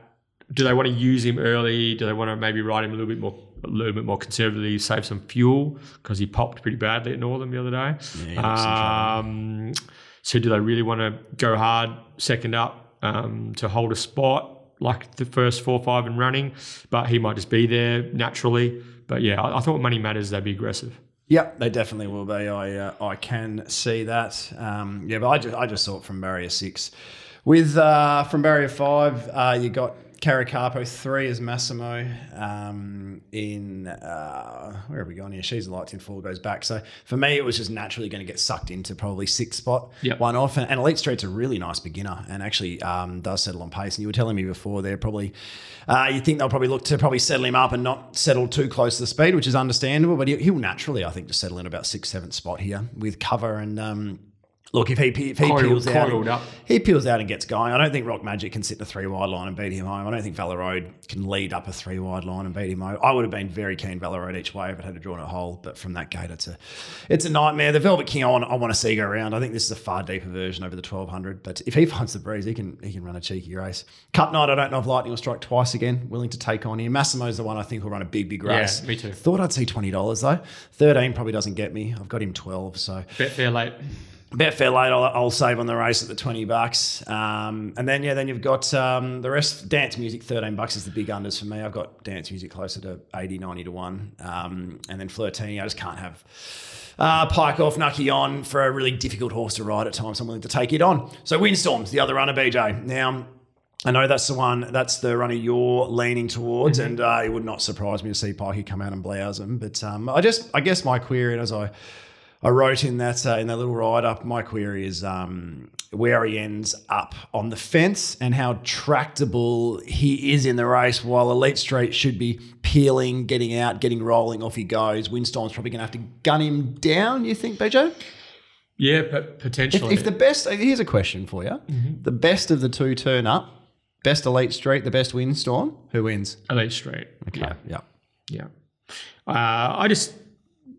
Do they want to use him early? Do they want to maybe ride him a little bit more, a little bit more conservatively, save some fuel because he popped pretty badly at Northern the other day. in um, so do they really want to go hard second up um, to hold a spot like the first four five and running? But he might just be there naturally. But yeah, I, I thought money matters. They'd be aggressive. Yep, they definitely will be. I uh, I can see that. Um, yeah, but I just I just saw it from barrier six. With uh, from barrier five, uh, you got Caracapo three is Massimo. Um, in uh, where have we gone here? She's a lights in four goes back. So for me, it was just naturally going to get sucked into probably sixth spot, Yep. one off. And, and Elite Street's a really nice beginner and actually um, does settle on pace. And you were telling me before they're probably uh, you think they'll probably look to probably settle him up and not settle too close to the speed, which is understandable. But he, he'll naturally, I think, just settle in about sixth, seventh spot here with cover and. Um, Look, if he if he Coiled- peels out, up. he peels out and gets going. I don't think Rock Magic can sit in a three wide line and beat him home. I don't think Valor can lead up a three wide line and beat him home. I would have been very keen Valor each way if it had a drawn a hole, but from that gate, it's a it's a nightmare. The Velvet King, I want, I want to see go around. I think this is a far deeper version over the twelve hundred. But if he finds the breeze, he can he can run a cheeky race. Cup night, I don't know if Lightning will strike twice again. Willing to take on here. Massimo's the one I think will run a big big race. Yeah, me too. Thought I'd see twenty dollars though. Thirteen probably doesn't get me. I've got him twelve, so. Betfair late. Betfair late, I'll, I'll save on the race at the 20 bucks. Um, and then, yeah, then you've got um, the rest. Dance music, 13 bucks is the big unders for me. I've got dance music closer to 80, 90 to 1. Um, and then Flirtini, I just can't have uh, Pike off, Nucky on for a really difficult horse to ride at times. I'm willing to take it on. So Windstorm's the other runner, BJ. Now, I know that's the one, that's the runner you're leaning towards, and uh, it would not surprise me to see Pikey come out and blouse him. But um, I just, I guess my query, as I, I wrote in that uh, in that little write up, my query is um, where he ends up on the fence and how tractable he is in the race. While Elite Street should be peeling, getting out, getting rolling, off he goes. Windstorm's probably going to have to gun him down. You think, Bejo? Yeah, but potentially. if the best, here's a question for you: the best of the two turn up, best Elite Street, the best Windstorm, who wins? Elite Street. Okay. Yeah. yeah. Yeah. Uh, I just,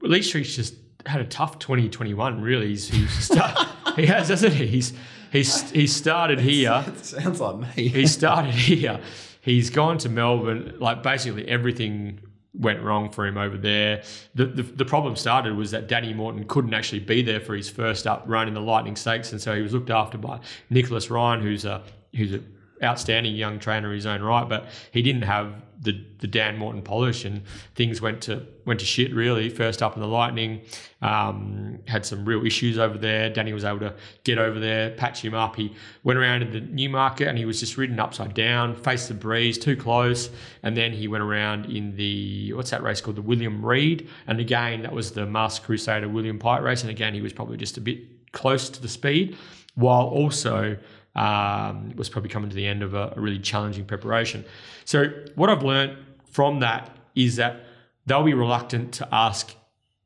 Elite Street's just had a tough 2021, really. He's, he's start, he has, hasn't he? He's, he's, he started here. Sounds like me. He started here. He's gone to Melbourne. Like basically everything went wrong for him over there. The, the the problem started was that Danny Morton couldn't actually be there for his first up run in the Lightning Stakes, and so he was looked after by Nicholas Ryan, who's a who's an outstanding young trainer in his own right, but he didn't have the the Dan Morton polish, and things went to went to shit really. First up in the Lightning, um, had some real issues over there. Danny was able to get over there, patch him up. He went around in the Newmarket and he was just ridden upside down, faced the breeze, too close, and then he went around in the what's that race called, the William Reid, and again that was the Master Crusader William Pite race, and again he was probably just a bit close to the speed, while also um, was probably coming to the end of a, a really challenging preparation. So what I've learned from that is that they'll be reluctant to ask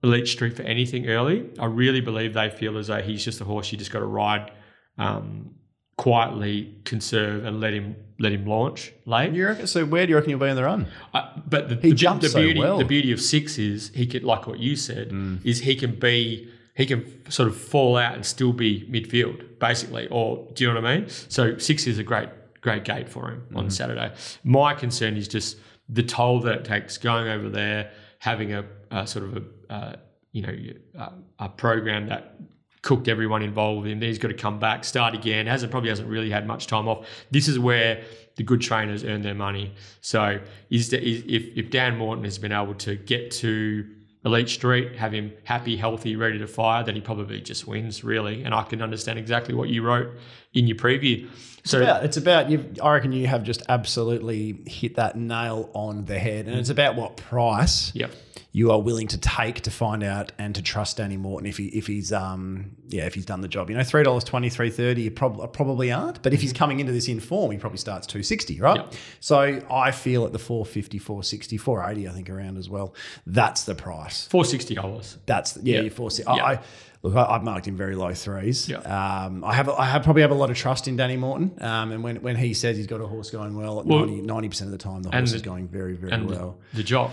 Elite Street for anything early. I really believe they feel as though he's just a horse you just got to ride um, quietly, conserve, and let him let him launch late. You reckon, so where do you reckon he'll be in the run? Uh, but the, He the, jumps the so beauty well. the beauty of six is he can like what you said Mm. is he can be he can sort of fall out and still be midfield basically or do you know what I mean? So six is a great great gate for him Mm-hmm. on Saturday. My concern is just the toll that it takes going over there, having a, a sort of a uh, you know a, a program that cooked everyone involved in. He's got to come back, start again. Hasn't probably hasn't really had much time off. This is where the good trainers earn their money. So is, the, is if if Dan Morton has been able to get to Elite Street, have him happy, healthy, ready to fire, then he probably just wins really. And I can understand exactly what you wrote in your preview. So Yeah, it's about you. I reckon you have just absolutely hit that nail on the head, and it's about what price yeah, you are willing to take to find out and to trust Danny Morton if he if he's um yeah if he's done the job. You know, three dollars twenty three thirty. You probably probably aren't, but if he's coming into this in form, he probably starts two sixty, right? Yeah. So I feel at the 450, 460, 480, I think around as well. That's the price. four sixty dollars. That's yeah, Yeah. your four. Yeah. I, I look, I, I've marked him very low threes. Yeah. Um, I have I have probably have a lot of trust in Danny Morton. Um, and when, when he says he's got a horse going well, Well- 90 percent of the time the horse the- is going very very well. the job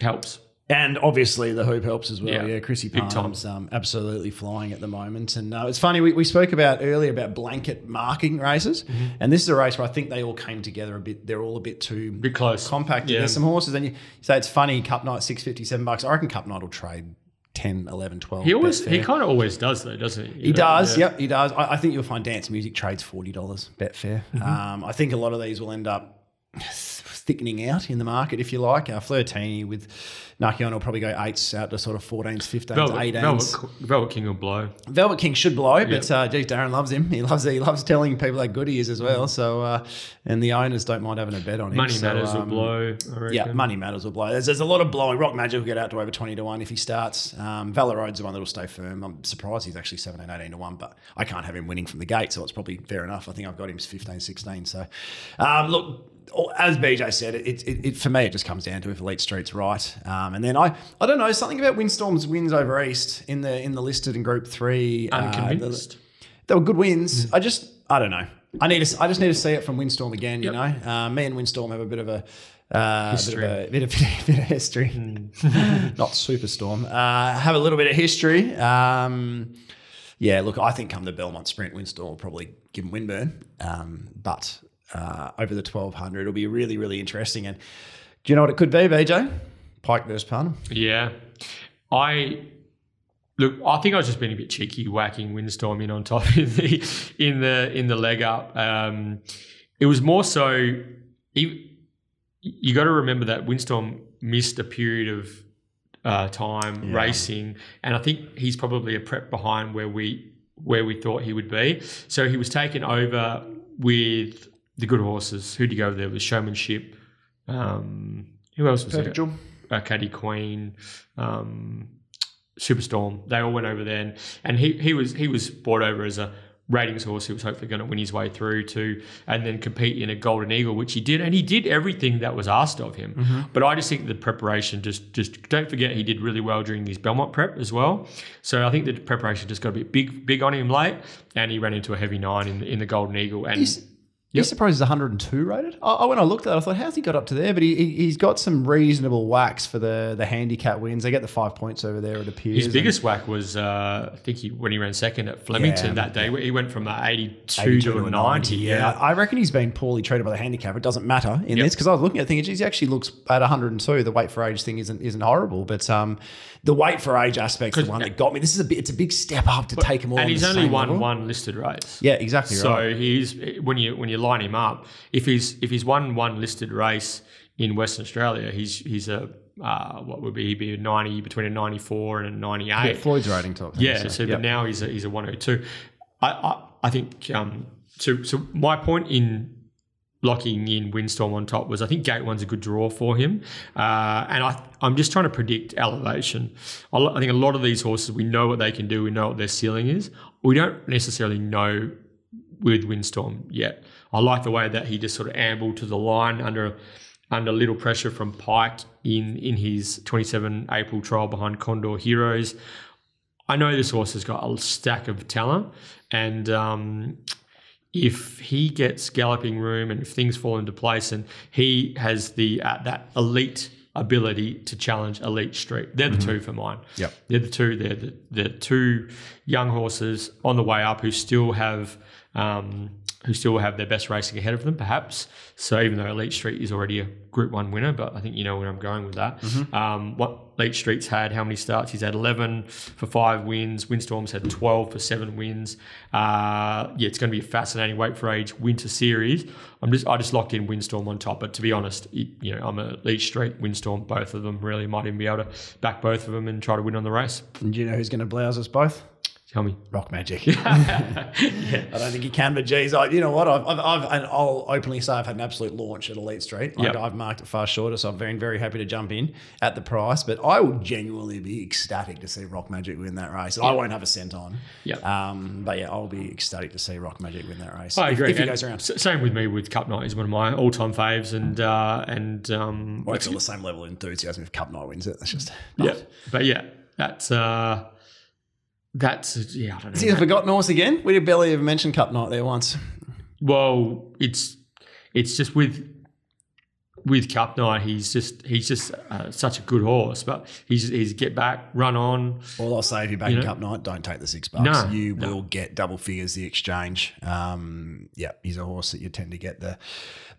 helps. And obviously the hoop helps as well. Yeah, Yeah, Chrissy big. Palm's um, absolutely flying at the moment. And uh, it's funny we, we spoke about earlier about blanket marking races, Mm-hmm. and this is a race where I think they all came together a bit. They're all a bit too Bit close. compact. Yeah. There's some horses, and you, you say it's funny. Cup night six fifty seven bucks. I reckon Cup night will trade 10, 11, 12. He always he kind of always does though, doesn't he? He does, yep, he does. I, I think you'll find dance music trades forty dollars, Betfair. Mm-hmm. Um, I think a lot of these will end up thickening out in the market, if you like. Uh, Flirtini with Nakion will probably go eights out to sort of fourteens, fifteens, Velvet, eighteens. Velvet, Velvet King will blow. Velvet King should blow, but uh, geez, Darren loves him. He loves he loves telling people how good he is as well. So, uh, and the owners don't mind having a bet on him. Money So, matters will um, blow. I reckon. yeah, money matters will blow. There's, there's a lot of blowing. Rock Magic will get out to over 20 to 1 if he starts. Um, Valor Road's the one that'll stay firm. I'm surprised he's actually 17, 18 to 1, but I can't have him winning from the gate, so it's probably fair enough. I think I've got him 15, 16. So, um, look, as BJ said, it, it, it for me, it just comes down to if Elite Street's right. Um, and then I, I don't know, something about Windstorm's wins over East in the in the listed in Group 3. uh, Unconvinced. they were good wins. I just, I don't know. I need to, I just need to see it from Windstorm again. You know, uh, me and Windstorm have a bit of a, uh, History. bit of a bit of, bit of history, not Superstorm. Uh, have a little bit of history. Um, yeah, look, I think come the Belmont Sprint, Windstorm will probably give them Winburn, um, but uh, over the twelve hundred, it'll be really, really interesting. And do you know what it could be, BJ? Pike versus Parnham. Yeah. I look, I think I was just being a bit cheeky whacking Windstorm in on top in the in the in the leg up. Um, it was more so you, you got to remember that Windstorm missed a period of uh, time Yeah. racing, and I think he's probably a prep behind where we where we thought he would be. So he was taken over with the good horses. Who'd you go over there with showmanship? Um, who else was there? Perfect, Jewel. uh, Caddy Queen, um, Superstorm. They all went over there, and, and he he was he was brought over as a ratings horse who was hopefully going to win his way through to and then compete in a Golden Eagle, which he did, and he did everything that was asked of him. But I just think the preparation just just don't forget he did really well during his Belmont prep as well. So I think the preparation just got a bit big big on him late, and he ran into a heavy nine in the, in the Golden Eagle, and. He's, you surprised he's 102 rated? I, when I looked at it, I thought, how's he got up to there? But he, he's got some reasonable whacks for the, the handicap wins. They get the five points over there, it appears. His biggest whack was, uh, I think, he, when he ran second at Flemington Yeah. that day. He went from a 82, 82 to a 90. Yeah, I reckon he's been poorly treated by the handicap. It doesn't matter in Yep. this because I was looking at it thinking, geez, he actually looks at 102. The weight for age thing isn't isn't horrible, but um, the weight for age aspect's the 'Cause- one that got me. This is a bit, it's a big step up to take him all. and on he's the only same won level. one listed race. Yeah, exactly So right. he's when you when you line him up, if he's if he's won one listed race in Western Australia, he's he's a uh, what would be he'd be a ninety between a ninety four and a ninety eight. Yeah, Floyd's rating top. Yeah, so, but now he's a, he's a 102. I, I, I think um, so. So my point in locking in Windstorm on top was I think Gate One's a good draw for him, uh, and I I'm just trying to predict elevation. I I think a lot of these horses we know what they can do, we know what their ceiling is. We don't necessarily know with Windstorm yet. I like the way that he just sort of ambled to the line under under little pressure from Pike in in his 27 April trial behind Condor Heroes. I know this horse has got a stack of talent, and um, if he gets galloping room and if things fall into place, and he has the uh, that elite ability to challenge elite street, they're the two for mine. yeah they're the two. They're the, the two young horses on the way up who still have. Um, who still have their best racing ahead of them, perhaps. So even though Elite Street is already a Group One winner, but I think you know where I'm going with that. Um, what Elite Street's had, how many starts? He's had 11 for five wins. Windstorm's had 12 for seven wins. Uh, yeah, it's going to be a fascinating wait for age winter series. I'm just I just locked in Windstorm on top, but to be honest, it- you know I'm a Elite Street, Windstorm, both of them. Really might even be able to back both of them and try to win on the race. And do you know who's going to blouse us both? Tell me. Rock Magic. I don't think he can, but geez, I, you know what? I've, I've, I've, and I'll openly say I've had an absolute launch at Elite Street. Like Yep. I've marked it far shorter, so I'm very, very happy to jump in at the price. But I will genuinely be ecstatic to see Rock Magic win that race. I won't have a cent on. Yep. Um, but yeah, I'll be ecstatic to see Rock Magic win that race. I agree. If, he And goes around. Same with me with Cup Night. He's one of my all-time faves, and uh, and um, Well, it's on the same level of enthusiasm if Cup Night wins it. That's just. yeah, but yeah, that's uh, that's yeah. I don't know. Is he a forgotten horse again? We did barely even mention Cup Night there once. Well, it's it's just with with Cup Night. He's just he's just uh, such a good horse, but he's he's get back, run on. All I'll say if you're back You in know? Cup Night, don't take the six bucks. No, you no. will get double figures the exchange. Um, yeah, he's a horse that you tend to get the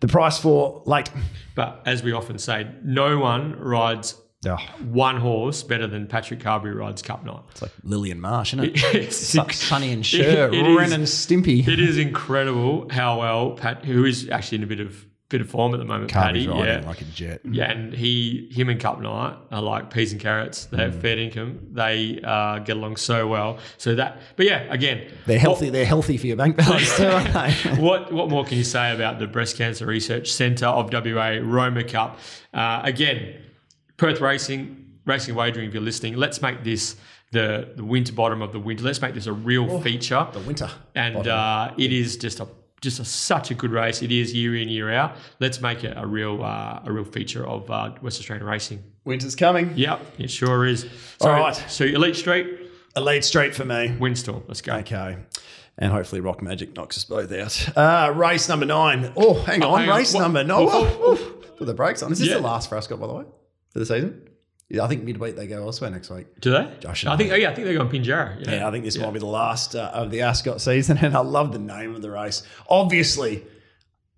the price for late. But as we often say, no one rides Oh, one horse better than Patrick Carbery rides Cup Night. it's like Lillian Marsh, isn't it? It's Su- Sonny and Cher, It is- Ren and Stimpy. It is incredible how well Pat, who is actually in a bit of bit of form at the moment, Carbery's Paddy. riding Yeah, like a jet. yeah, and he, him and Cup Night are like peas and carrots. They Mm. have fair income. They uh, get along so well. So that, but yeah, again, They're healthy. They're healthy for your bank balance too, what what more can you say about the Breast Cancer Research Centre of WA Roma Cup? Uh, again, Perth Racing, Racing Wagering, if you're listening, let's make this the, the winter bottom of the winter. Let's make this a real feature. the winter. And uh, it is just a just a, such a good race. It is year in year out. Let's make it a real uh, a real feature of uh, West Australian racing. Winter's coming. Yep, it sure is. So, All right. So Elite Street, Elite straight for me. Windstorm. Let's go. Okay. And hopefully Rock Magic knocks us both out. Uh, race number nine. Oh, hang on. hang race What- number nine. Oh, oh, Put the brakes on. Is this Yeah. the last for Ascot, by the way, for the season? I think midweek they go elsewhere next week. Do they? Josh, I think. Oh yeah, I think they're going Pinjarra. Yeah, I think this might be the last uh, of the Ascot season, and I love the name of the race. Obviously,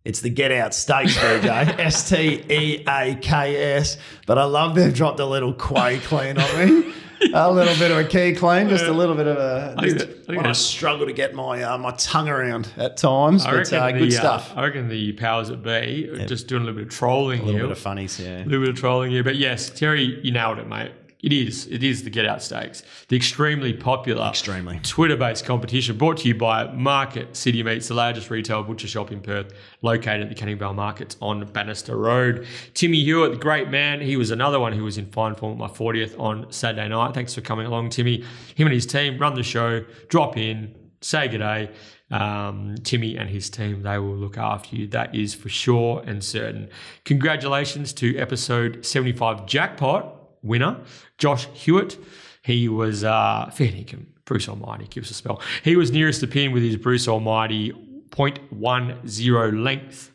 it's the Get Out Stakes, BJ. S T E A K S. But I love they've dropped a little quay clean on me. A little bit of a key claim, just a little bit of a. I think I think I struggle to get my uh, my tongue around at times, but uh, the, good uh, stuff. I reckon the powers that be are just doing a little bit of trolling here. a little here. bit of funnies, yeah. a little bit of trolling here. But yes, Terry, you nailed it, mate. It is. It is the Get Out Stakes, the extremely popular, Extremely. Twitter-based competition brought to you by Market City Meats, the largest retail butcher shop in Perth, located at the Canning Vale Markets on Bannister Road. Timmy Hewitt, the great man, he was another one who was in fine form at my 40th on Saturday night. Thanks for coming along, Timmy. Him and his team run the show, drop in, say good day. Um, Timmy and his team, they will look after you. That is for sure and certain. Congratulations to episode 75 jackpot winner, Josh Hewitt. He was uh, fair income. Bruce Almighty gives a spell. He was nearest the pin with his Bruce Almighty 0.10 length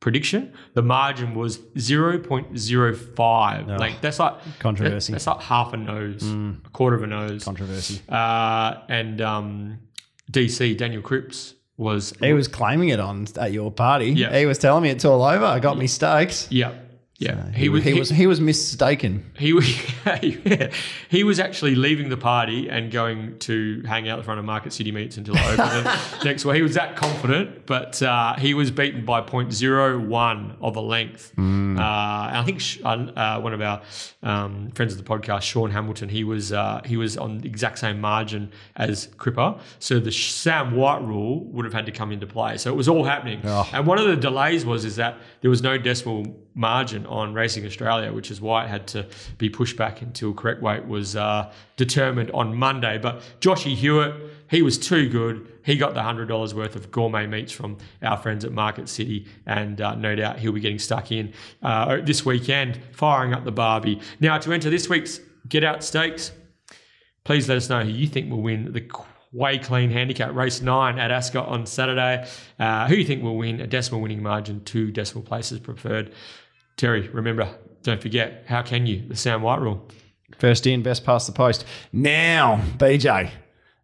prediction. The margin was 0.05 length. That's like Controversy. That's like half a nose, a quarter of a nose. Controversy. Uh, and um, DC Daniel Cripps was He was claiming it on at your party. Yeah. He was telling me it's all over. I got me stakes. yeah. Yeah, he, was he was he was mistaken. He yeah, he was actually leaving the party and going to hang out in front of Market City Meats until it opened it next week. He was that confident, but uh, he was beaten by 0.01 of a length. Hmm. Uh, I think sh- uh, one of our um, friends of the podcast, Sean Hamilton, he was uh, he was on the exact same margin as Cripper. So the Sam White rule would have had to come into play. So it was all happening. Oh. And one of the delays was is that there was no decimal margin on Racing Australia, which is why it had to be pushed back until correct weight was uh, determined on Monday. But Joshy Hewitt, he was too good. He got the hundred dollars worth of gourmet meats from our friends at Market City, and uh, no doubt he'll be getting stuck in uh, this weekend, firing up the Barbie. Now to enter this week's Get Out Stakes, please let us know who you think will win the Way Clean Handicap Race 9 at Ascot on Saturday. Uh, who you think will win a decimal winning margin, two decimal places preferred. Terry, remember, don't forget, how can you? The Sam White rule. First in, best past the post. Now, BJ.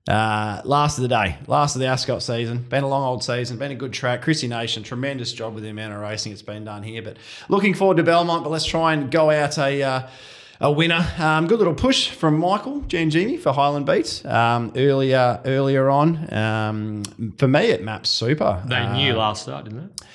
Uh, last of the day, last of the Ascot season. Been a long old season, been a good track. Chrissy Nation, tremendous job with the amount of racing that's been done here. But looking forward to Belmont, but let's try and go out a uh, a winner. Um, good little push from Michael Gangemi for Highland Beats um, earlier earlier on. Um, for me, it maps super. They knew last start, didn't they?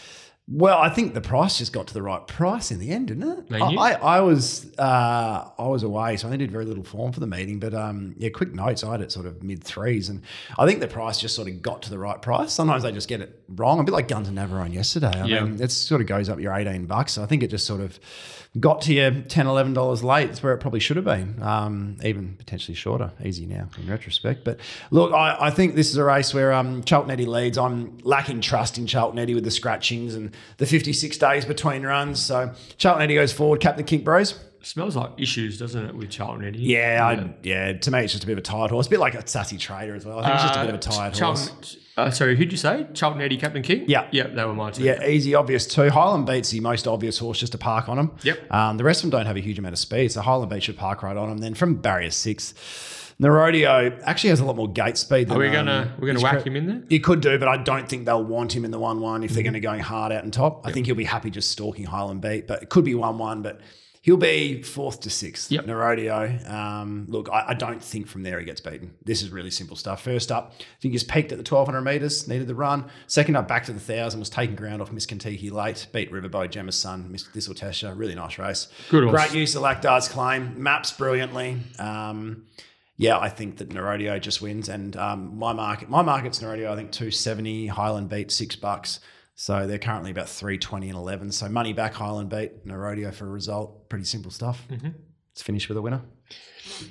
Well, I think the price just got to the right price in the end, didn't it? I. I, I was uh, I was away, so I did very little form for the meeting. But um, yeah, quick notes. I had it sort of mid threes, and I think the price just sort of got to the right price. Sometimes they just get it wrong. A bit like Guns and Navarone yesterday. I Yeah. mean, it sort of goes up your eighteen bucks. So I think it just sort of got to you 10 11 dollars late it's where it probably should have been. Um, even potentially shorter easy now in retrospect. But look I, I think this is a race where um, Charlton Eddy leads. I'm lacking trust in Charlton Eddy with the scratchings and the 56 days between runs. So Charlton Eddy goes forward. Captain Kink Bros? Smells like issues, doesn't it, with Charlton Eddie? yeah, I, yeah. to me it's just a bit of a tired horse. A bit like a sassy trader as well. I think it's just a bit of a tired horse. Charlton, uh, sorry, who'd you say? Charlton Eddie, Captain King? Yeah. Yeah, they were mine too. Yeah, easy, obvious too. Highland Beat's the most obvious horse just to park on him. Yep. Um, the rest of them don't have a huge amount of speed, so Highland Beat should park right on them. Then from barrier six, the rodeo actually has a lot more gate speed. Than, Are we um, gonna we're gonna whack him in there? You could do, but I don't think they'll want him in the one-one if they're Mm-hmm. going to going hard out and top. I think he'll be happy just stalking Highland Beat, but it could be one-one. But he'll be fourth to sixth. Yep. in the rodeo. Um, look, I, I don't think from there he gets beaten. This is really simple stuff. First up, I think he's peaked at the 1200 meters, needed the run. Second up, back to the thousand, was taking ground off Miss Kentucky late, beat Riverboat, Gemma's son, Miss Thistle Tesha. Really nice race. Good horse. Great use of Lactard's claim, maps brilliantly. Um, yeah, I think that Nerodio just wins, and um, my market, my market's Nerodio. I think two seventy. Highland beat six bucks, so they're currently about three twenty and eleven. So money back, Highland beat rodeo for a result. Pretty simple stuff. Mm-hmm. Let's finish with a winner.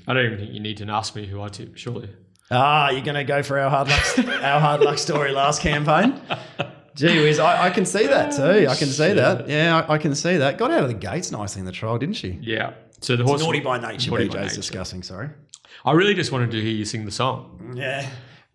I don't even think you need to ask me who I tip, surely. Ah, you're going to go for our hard luck, our hard luck story last campaign. Gee whiz, I, I can see that too. I can see that. Yeah, I, I can see that. Got out of the gates nicely in the trial, didn't she? Yeah. So the horse Naughty by nature, Naughty BJ's by nature. discussing. Sorry. I really just wanted to hear you sing the song. Yeah.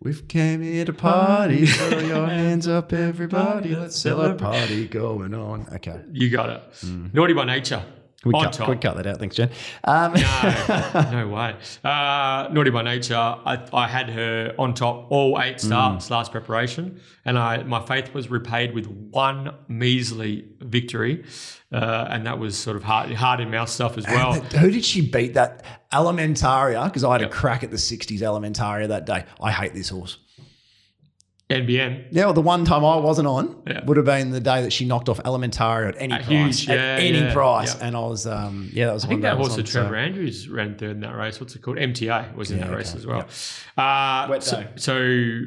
We've came here to party. Throw your hands up, everybody. Let's celebrate. Party going on. Okay. You got it. Mm. Naughty by nature. We on cut, top. we cut that out. Thanks, Jen. Um, No, no way. Uh, Naughty by Nature. I, I had her on top all eight Mm. starts last preparation, and I my faith was repaid with one measly victory, uh, and that was sort of hard, hard in mouth stuff as well. Who did she beat that? Elementaria, because I had a crack at the 60s Elementaria that day. I hate this horse. NBN. Yeah, well, the one time I wasn't on Yeah. would have been the day that she knocked off Elementaria at any At price. huge, at yeah, any yeah, price. And I was, um, yeah, that was I think that was horse that Trevor so- Andrews ran third in that race. What's it called? MTA was in that race as well. Uh, Wet so, so,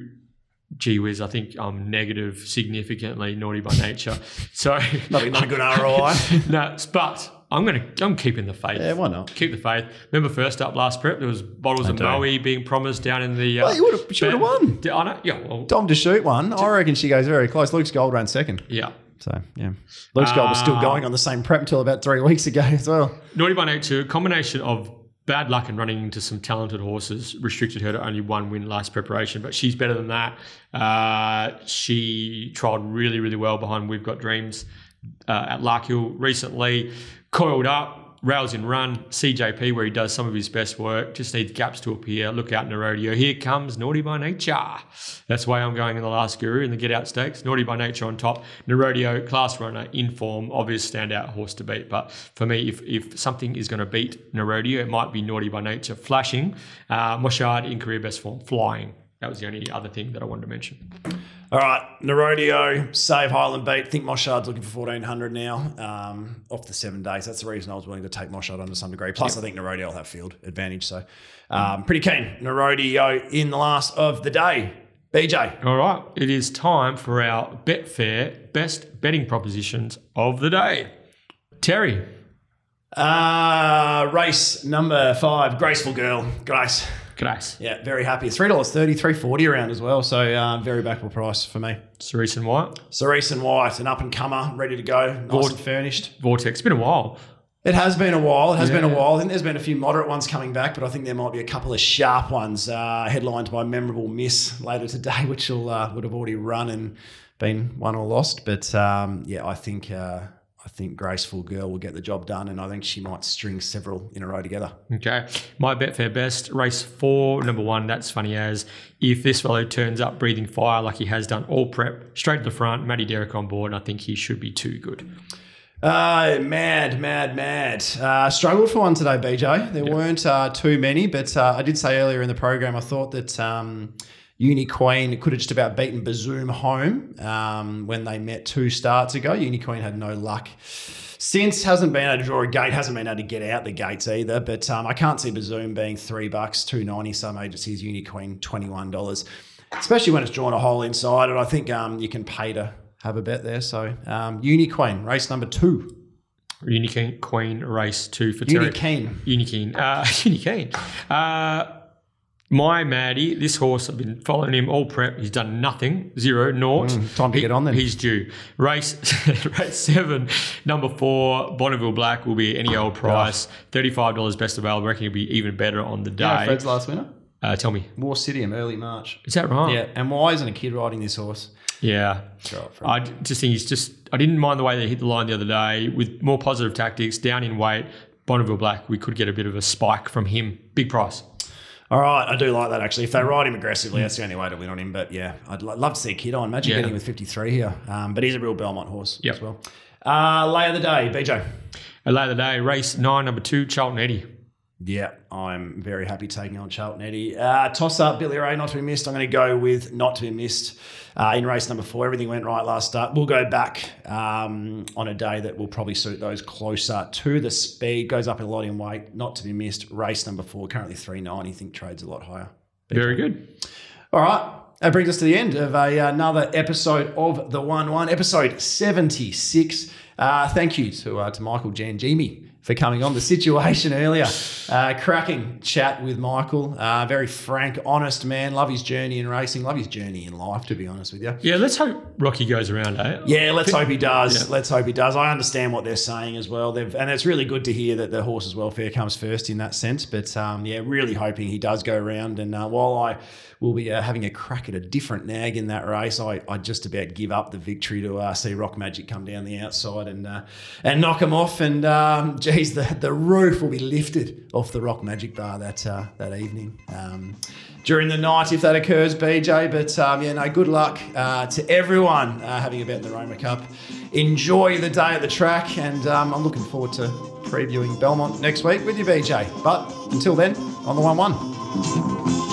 gee whiz, I think I'm negative significantly naughty by nature. So not a good ROI. no, but I'm gonna I'm keeping the faith. Yeah, why not? Keep the faith. Remember first up last prep, there was bottles of do. Moe being promised down in the. Uh, Well, you would've- she would've won. Did- I know. Yeah. Well. Tom to shoot one. I reckon she goes very close. Luke's Gold ran second. Yeah. So, yeah. Luke's Gold was still Uh, going on the same prep until about three weeks ago as well. Naughty by nature, combination of bad luck and running into some talented horses restricted her to only one win last preparation, but she's better than that. Uh, she trialled really, really well behind We've Got Dreams uh, at Larkhill recently, coiled up. rails in run, CJP, where he does some of his best work, just needs gaps to appear. Look out in the rodeo. Here comes Naughty by Nature. That's why I'm going in the last guru in the Get Out Stakes. Naughty by Nature on top. Rodeo, class runner, in form, obvious standout horse to beat. But for me, if, if something is going to beat Rodeo, it might be Naughty by Nature flashing. Uh, Moshard in career best form, flying. That was the only other thing that I wanted to mention. All right, Narodio, save Highland beat. think Moshard's looking for 1400 now um, off the seven days. That's the reason I was willing to take Moshard on to some degree. Plus, yep. I think Narodio will have field advantage. So, um, pretty keen. Narodio in the last of the day. BJ. All right, it is time for our Betfair best betting propositions of the day. Terry. Uh, race number five, Graceful Girl. Grace. Grace. Yeah, very happy. Three dollars thirty, three forty around as well. So uh, very backable price for me. Cerise and White. Cerise and White, an up and comer, ready to go, nice Vort- and furnished. Vortex. It's been a while. It has been a while. It has yeah. been a while. I think there's been a few moderate ones coming back, but I think there might be a couple of sharp ones uh, headlined by Memorable Miss later today, which will uh, would have already run and been won or lost. But um, yeah, I think uh, I think Graceful Girl will get the job done, and I think she might string several in a row together. Okay. My Betfair best, race four, number one, that's funny as if this fellow turns up breathing fire like he has done all prep, straight to the front, Madi Derrick on board, and I think he should be too good. Uh, mad, mad, mad. Uh, struggled for one today, BJ. There yep. weren't uh, too many, but uh, I did say earlier in the program, I thought that. Um, Uniqueen could have just about beaten Bazoom home um, when they met two starts ago. Uniqueen had no luck since hasn't been able to draw a gate, hasn't been able to get out the gates either. But um, I can't see Bazoom being three bucks, two ninety. Some agencies, Uniqueen twenty one dollars, especially when it's drawn a hole inside. And I think um, you can pay to have a bet there. So um, Uniqueen race number two. Uniqueen race two for Uni Keen. Uni Keen. Uh, Uni Keen. Uh, my Maddie, this horse, I've been following him all prep. He's done nothing, zero, naught. Mm, time to he, get on then. He's due. Race race seven, number four, Bonneville Black will be any old price. $35 best available. I reckon it'll be even better on the day. Yeah, Fred's last winner? Uh, tell me. War Citium, early March. Is that right? Yeah. And why isn't a kid riding this horse? Yeah. I just think he's just, I didn't mind the way they hit the line the other day with more positive tactics, down in weight. Bonneville Black, we could get a bit of a spike from him. Big price. All right, I do like that actually. If they ride him aggressively, that's the only way to win on him. But yeah, I'd love to see a kid on. Imagine yeah. getting with 53 here. Um, but he's a real Belmont horse yep. as well. Uh, lay of the day, BJ. Lay of the day, race nine, number two, Charlton Eddie. Yeah, I'm very happy taking on Charlton Eddie. Uh, toss up, Billy Ray, not to be missed. I'm going to go with not to be missed uh, in race number four. Everything went right last start. We'll go back um, on a day that will probably suit those closer to the speed. Goes up a lot in weight, not to be missed. Race number four, currently 390. think trades a lot higher. Very good. All right. That brings us to the end of a, another episode of the One One, episode 76. Uh, thank you to, uh, to Michael Gangemi for coming on. The situation earlier, uh, cracking chat with Michael. Uh, very frank, honest man. Love his journey in racing. Love his journey in life, to be honest with you. Yeah, let's hope Rocky goes around, eh? Yeah, let's hope he does. Yeah. Let's hope he does. I understand what they're saying as well. They've, and it's really good to hear that the horse's welfare comes first in that sense. But um, yeah, really hoping he does go around. And uh, while I will be uh, having a crack at a different nag in that race. I, I just about give up the victory to uh, see Rock Magic come down the outside and uh, and knock him off. And um, the, the roof will be lifted off the Rock Magic bar that uh, that evening. Um, during the night, if that occurs, BJ. But um, yeah, no, good luck uh, to everyone uh, having a bet in the Roma Cup. Enjoy the day at the track, and um, I'm looking forward to previewing Belmont next week with you, BJ. But until then, on the 1 1.